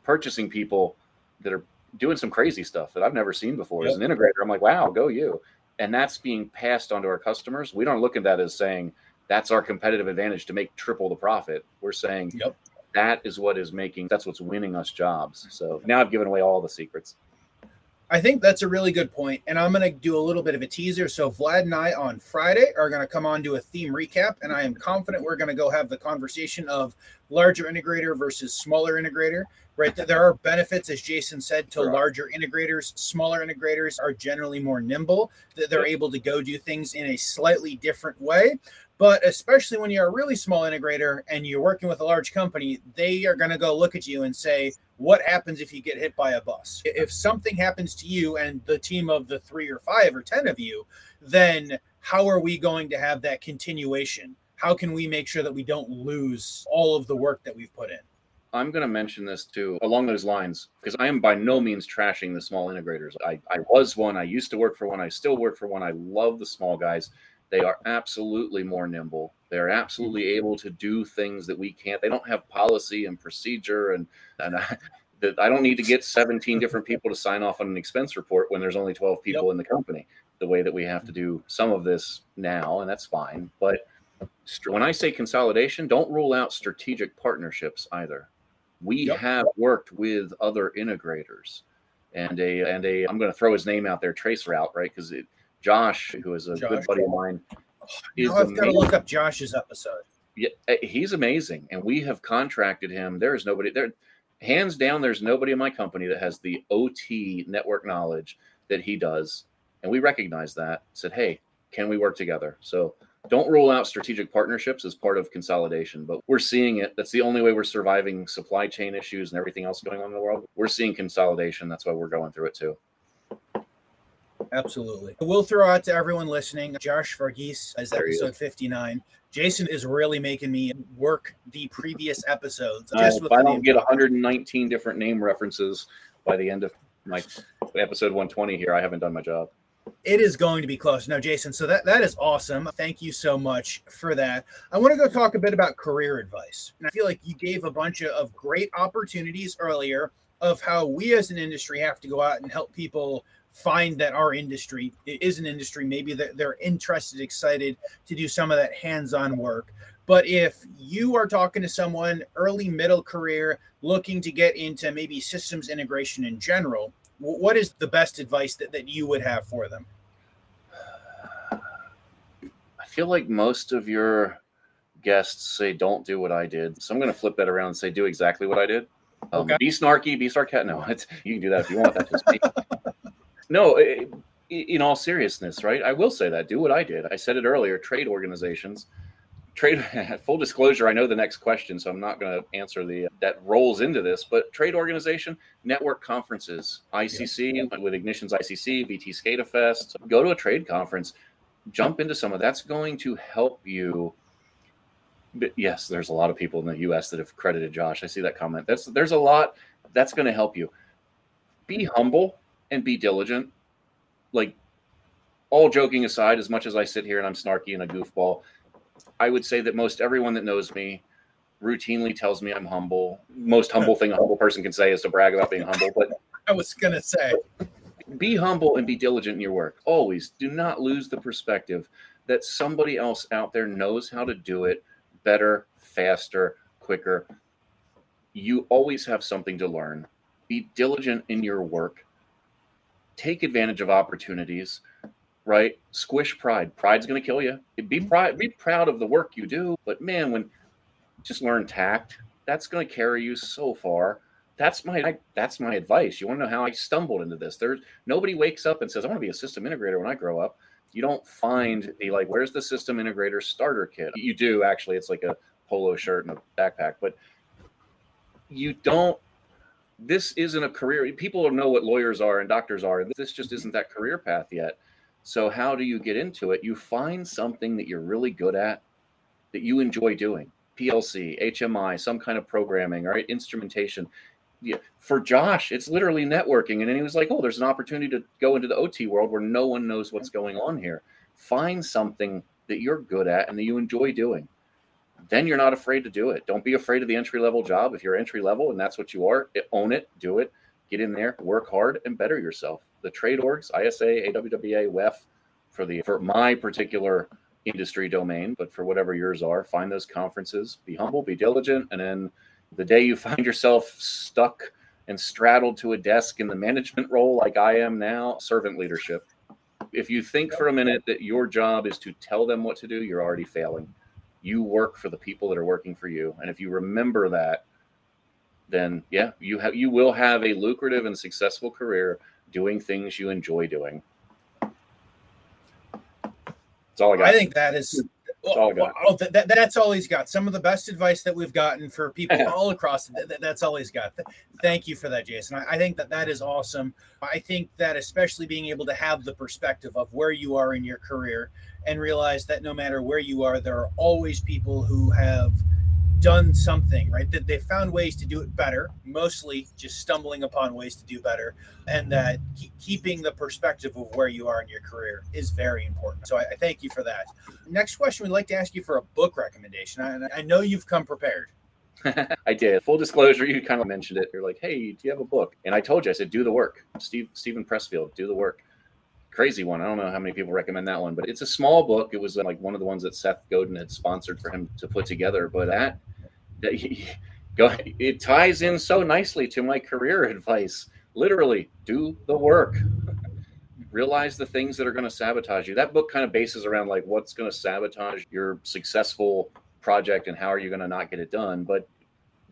purchasing people that are doing some crazy stuff that I've never seen before. Yep. As an integrator, I'm like, wow, go you. And that's being passed on to our customers. We don't look at that as saying that's our competitive advantage to make triple the profit. We're saying yep. that is what is making, that's what's winning us jobs. So now I've given away all the secrets. I think that's a really good point, and I'm going to do a little bit of a teaser. So Vlad and I on Friday are going to come on to a theme recap, and I am confident we're going to go have the conversation of larger integrator versus smaller integrator. Right, there are benefits, as Jason said, to larger integrators. Smaller integrators are generally more nimble; that they're able to go do things in a slightly different way. But especially when you're a really small integrator and you're working with a large company, they are going to go look at you and say, What happens if you get hit by a bus? If something happens to you and the team of the three or five or 10 of you, then how are we going to have that continuation? How can we make sure that we don't lose all of the work that we've put in? I'm going to mention this too, along those lines, because I am by no means trashing the small integrators. I, I was one. I used to work for one. I still work for one. I love the small guys. They are absolutely more nimble. They're absolutely mm-hmm. able to do things that we can't. They don't have policy and procedure, and and I, that I don't need to get 17 different people to sign off on an expense report when there's only 12 people yep. in the company. The way that we have to do some of this now, and that's fine. But when I say consolidation, don't rule out strategic partnerships either we yep. have worked with other integrators and a and a i'm going to throw his name out there traceroute right because josh who is a josh. good buddy of mine is now i've got to look up josh's episode yeah eh, he's amazing and we have contracted him there is nobody there hands down there's nobody in my company that has the ot network knowledge that he does and we recognize that said hey can we work together so don't rule out strategic partnerships as part of consolidation, but we're seeing it. That's the only way we're surviving supply chain issues and everything else going on in the world. We're seeing consolidation. That's why we're going through it too. Absolutely. We'll throw out to everyone listening Josh Varghese as episode 59. Jason is really making me work the previous episodes. Uh, if I don't get 119 different name references by the end of my episode 120 here, I haven't done my job. It is going to be close. No, Jason. So that that is awesome. Thank you so much for that. I want to go talk a bit about career advice. And I feel like you gave a bunch of great opportunities earlier of how we as an industry have to go out and help people find that our industry is an industry maybe that they're interested excited to do some of that hands-on work but if you are talking to someone early middle career looking to get into maybe systems integration in general what is the best advice that, that you would have for them? I feel like most of your guests say, don't do what I did. So I'm going to flip that around and say, do exactly what I did. Um, okay. Be snarky, be sarcastic. No, it's, you can do that if you want. That. no, it, in all seriousness, right? I will say that. Do what I did. I said it earlier. Trade organizations trade full disclosure i know the next question so i'm not going to answer the uh, that rolls into this but trade organization network conferences icc yeah. with ignition's icc VTScada fest go to a trade conference jump into some of that's going to help you but yes there's a lot of people in the us that have credited josh i see that comment that's there's a lot that's going to help you be humble and be diligent like all joking aside as much as i sit here and i'm snarky and a goofball I would say that most everyone that knows me routinely tells me I'm humble. Most humble thing a humble person can say is to brag about being humble. But I was gonna say, be humble and be diligent in your work. Always do not lose the perspective that somebody else out there knows how to do it better, faster, quicker. You always have something to learn. Be diligent in your work. Take advantage of opportunities right? Squish pride. Pride's going to kill you. Be mm-hmm. pride. Be proud of the work you do. But man, when just learn tact, that's going to carry you so far. That's my I, that's my advice. You want to know how I stumbled into this? There's nobody wakes up and says I want to be a system integrator when I grow up. You don't find mm-hmm. the like where's the system integrator starter kit? You do actually. It's like a polo shirt and a backpack, but you don't this isn't a career. People know what lawyers are and doctors are, and this just mm-hmm. isn't that career path yet. So, how do you get into it? You find something that you're really good at, that you enjoy doing PLC, HMI, some kind of programming, right? Instrumentation. Yeah. For Josh, it's literally networking. And then he was like, oh, there's an opportunity to go into the OT world where no one knows what's mm-hmm. going on here. Find something that you're good at and that you enjoy doing. Then you're not afraid to do it. Don't be afraid of the entry level job. If you're entry level and that's what you are, own it, do it, get in there, work hard, and better yourself the trade orgs, ISA, AWWA, WEF, for the for my particular industry domain, but for whatever yours are, find those conferences, be humble, be diligent, and then the day you find yourself stuck and straddled to a desk in the management role like I am now, servant leadership. If you think for a minute that your job is to tell them what to do, you're already failing. You work for the people that are working for you. And if you remember that, then yeah, you have you will have a lucrative and successful career doing things you enjoy doing. That's all I got. I think that is Oh, oh that, that's all he's got. Some of the best advice that we've gotten for people all across. That, that's all he's got. Thank you for that, Jason. I, I, think that that is awesome. I think that especially being able to have the perspective of where you are in your career and realize that no matter where you are, there are always people who have done something right that they found ways to do it better mostly just stumbling upon ways to do better and that keeping the perspective of where you are in your career is very important so I, I thank you for that next question we'd like to ask you for a book recommendation i, I know you've come prepared I did. Full disclosure, you kind of mentioned it. You're like, "Hey, do you have a book?" And I told you, I said, "Do the work." Steve Stephen Pressfield, do the work. Crazy one. I don't know how many people recommend that one, but it's a small book. It was uh, like one of the ones that Seth Godin had sponsored for him to put together. But that it ties in so nicely to my career advice. Literally do the work. Realize the things that are going to sabotage you. That book kind of bases around like what's going to sabotage your successful project and how are you going to not get it done but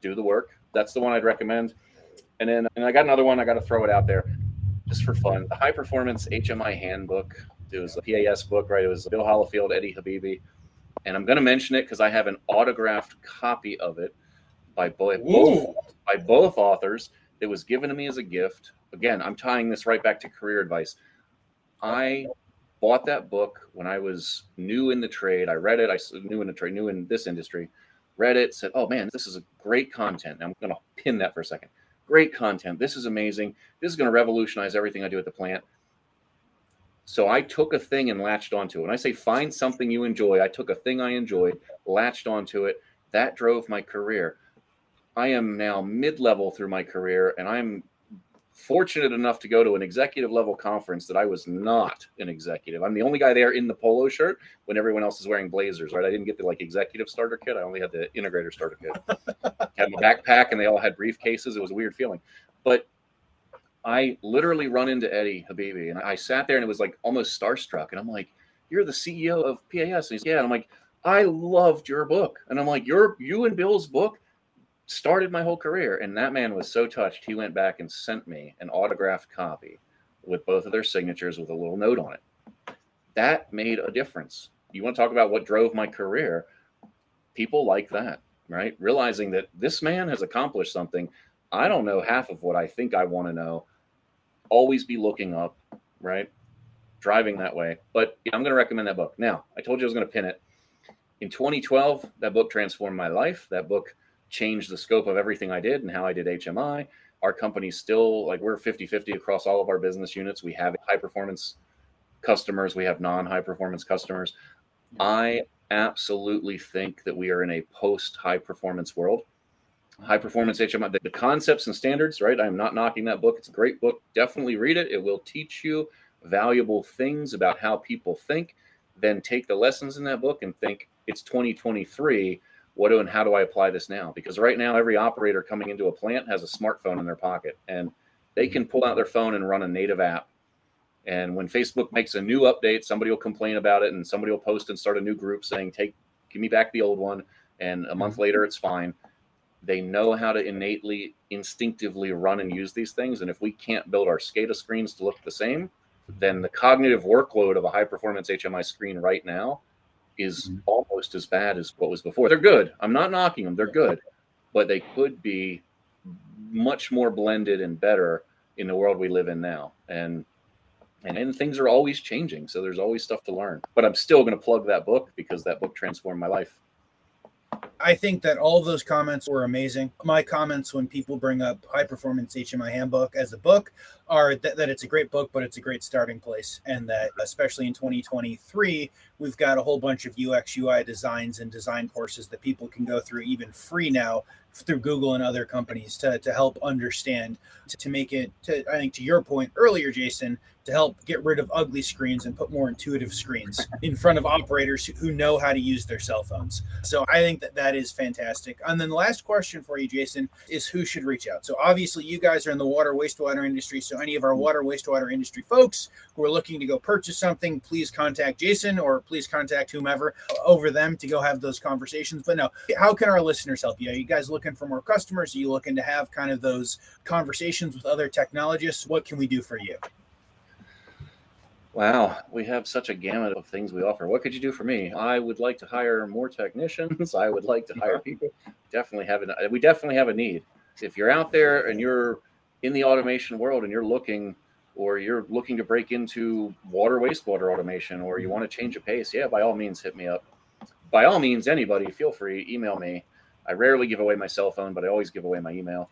do the work. That's the one i'd recommend. And then and i got another one i got to throw it out there just for fun. The high performance hmi handbook. It was a pas book right? It was bill Hollifield eddie habibi and I'm going to mention it because I have an autographed copy of it by both, by both authors. It was given to me as a gift. Again, I'm tying this right back to career advice. I bought that book when I was new in the trade. I read it. I new in the trade, new in this industry. Read it, said, "Oh man, this is a great content." I'm going to pin that for a second. Great content. This is amazing. This is going to revolutionize everything I do at the plant. So I took a thing and latched onto it. When I say find something you enjoy, I took a thing I enjoyed, latched onto it. That drove my career. I am now mid level through my career, and I'm fortunate enough to go to an executive level conference that I was not an executive. I'm the only guy there in the polo shirt when everyone else is wearing blazers, right? I didn't get the like executive starter kit. I only had the integrator starter kit. had my backpack and they all had briefcases. It was a weird feeling. But I literally run into Eddie Habibi and I sat there and it was like almost starstruck. And I'm like, You're the CEO of PAS. And he's, Yeah. And I'm like, I loved your book. And I'm like, Your you and Bill's book started my whole career. And that man was so touched. He went back and sent me an autographed copy with both of their signatures with a little note on it. That made a difference. You want to talk about what drove my career? People like that, right? Realizing that this man has accomplished something. I don't know half of what I think I want to know always be looking up, right? Driving that way. But yeah, I'm going to recommend that book. Now, I told you I was going to pin it. In 2012, that book transformed my life. That book changed the scope of everything I did and how I did HMI. Our company's still like we're 50 50 across all of our business units. We have high performance customers, we have non high performance customers. I absolutely think that we are in a post high performance world high performance HMI, the, concepts and standards, right? I'm not knocking that book. It's a great book. Definitely read it. It will teach you valuable things about how people think. Then take the lessons in that book and think it's 2023. What do and how do I apply this now? Because right now, every operator coming into a plant has a smartphone in their pocket and they can pull out their phone and run a native app. And when Facebook makes a new update, somebody will complain about it and somebody will post and start a new group saying, Take, give me back the old one. And a month mm-hmm. later, it's fine they know how to innately, instinctively run and use these things. And if we can't build our SCADA screens to look the same, then the cognitive workload of a high performance HMI screen right now is mm-hmm. almost as bad as what was before. They're good. I'm not knocking them. They're good, but they could be much more blended and better in the world we live in now. And and, and things are always changing. So there's always stuff to learn. But I'm still going to plug that book because that book transformed my life. I think that all of those comments were amazing. My comments when people bring up High Performance HMI Handbook as a book are that, that it's a great book, but it's a great starting place. And that, especially in 2023, we've got a whole bunch of UX, UI designs and design courses that people can go through even free now through Google and other companies to, to help understand, to, to make it, to, I think, to your point earlier, Jason, to help get rid of ugly screens and put more intuitive screens in front of operators who know how to use their cell phones. So I think that that is fantastic. And then the last question for you, Jason, is who should reach out? So obviously, you guys are in the water wastewater industry. So any of our water wastewater industry folks who are looking to go purchase something, please contact Jason or please contact whomever over them to go have those conversations. But no, how can our listeners help you? Are you guys looking for more customers? Are you looking to have kind of those conversations with other technologists? What can we do for you? Wow, we have such a gamut of things we offer. What could you do for me? I would like to hire more technicians. I would like to hire people. Definitely have a uh, we definitely have a need. If you're out there and you're in the automation world and you're looking or you're looking to break into water wastewater automation or you want to change a pace, yeah, by all means hit me up. By all means anybody, feel free email me. I rarely give away my cell phone, but I always give away my email.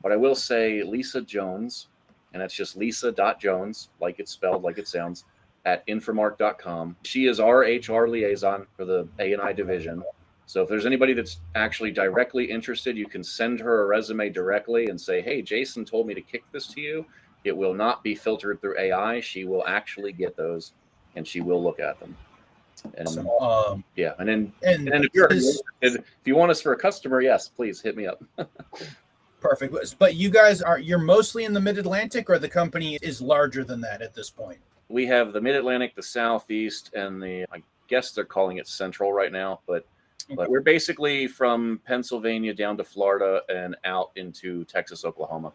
But I will say Lisa Jones and that's just lisa.jones, like it's spelled, like it sounds, at inframark.com. She is our HR liaison for the A&I division. So if there's anybody that's actually directly interested, you can send her a resume directly and say, hey, Jason told me to kick this to you. It will not be filtered through AI. She will actually get those and she will look at them. And so, um, yeah, and then and, and if you're if you want us for a customer, yes, please hit me up. Perfect. But you guys are you're mostly in the mid Atlantic, or the company is larger than that at this point? We have the mid Atlantic, the southeast, and the I guess they're calling it central right now, but okay. but we're basically from Pennsylvania down to Florida and out into Texas, Oklahoma.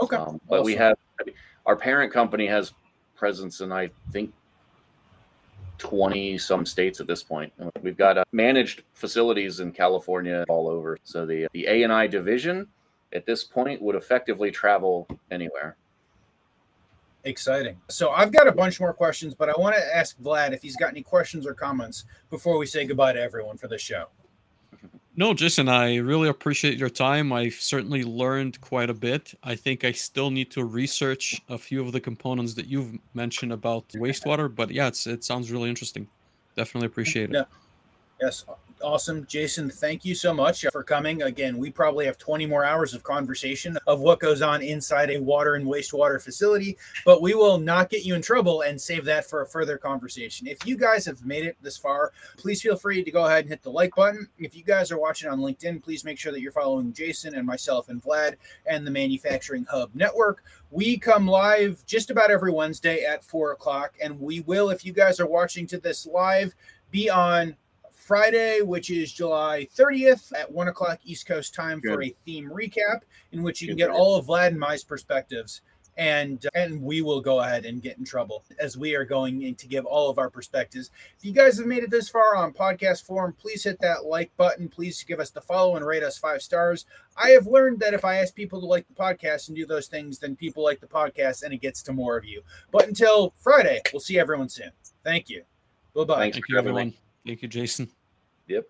Okay. Um, but awesome. we have our parent company has presence in I think 20 some states at this point. We've got uh, managed facilities in California all over. So the the A&I division at this point would effectively travel anywhere. Exciting. So I've got a bunch more questions, but I want to ask Vlad if he's got any questions or comments before we say goodbye to everyone for the show. No, Jason, I really appreciate your time. I've certainly learned quite a bit. I think I still need to research a few of the components that you've mentioned about wastewater, but yeah, it's, it sounds really interesting. Definitely appreciate it. Yeah. Yes, Awesome. Jason, thank you so much for coming. Again, we probably have 20 more hours of conversation of what goes on inside a water and wastewater facility, but we will not get you in trouble and save that for a further conversation. If you guys have made it this far, please feel free to go ahead and hit the like button. If you guys are watching on LinkedIn, please make sure that you're following Jason and myself and Vlad and the Manufacturing Hub Network. We come live just about every Wednesday at four o'clock, and we will, if you guys are watching to this live, be on Friday, which is July 30th at one o'clock East Coast time Good. for a theme recap in which you Good can get all of Vlad and my perspectives. And and we will go ahead and get in trouble as we are going in to give all of our perspectives. If you guys have made it this far on podcast form, please hit that like button. Please give us the follow and rate us five stars. I have learned that if I ask people to like the podcast and do those things, then people like the podcast and it gets to more of you. But until Friday, we'll see everyone soon. Thank you. Bye bye. Thank you, everyone. Thank you, Jason. Yep.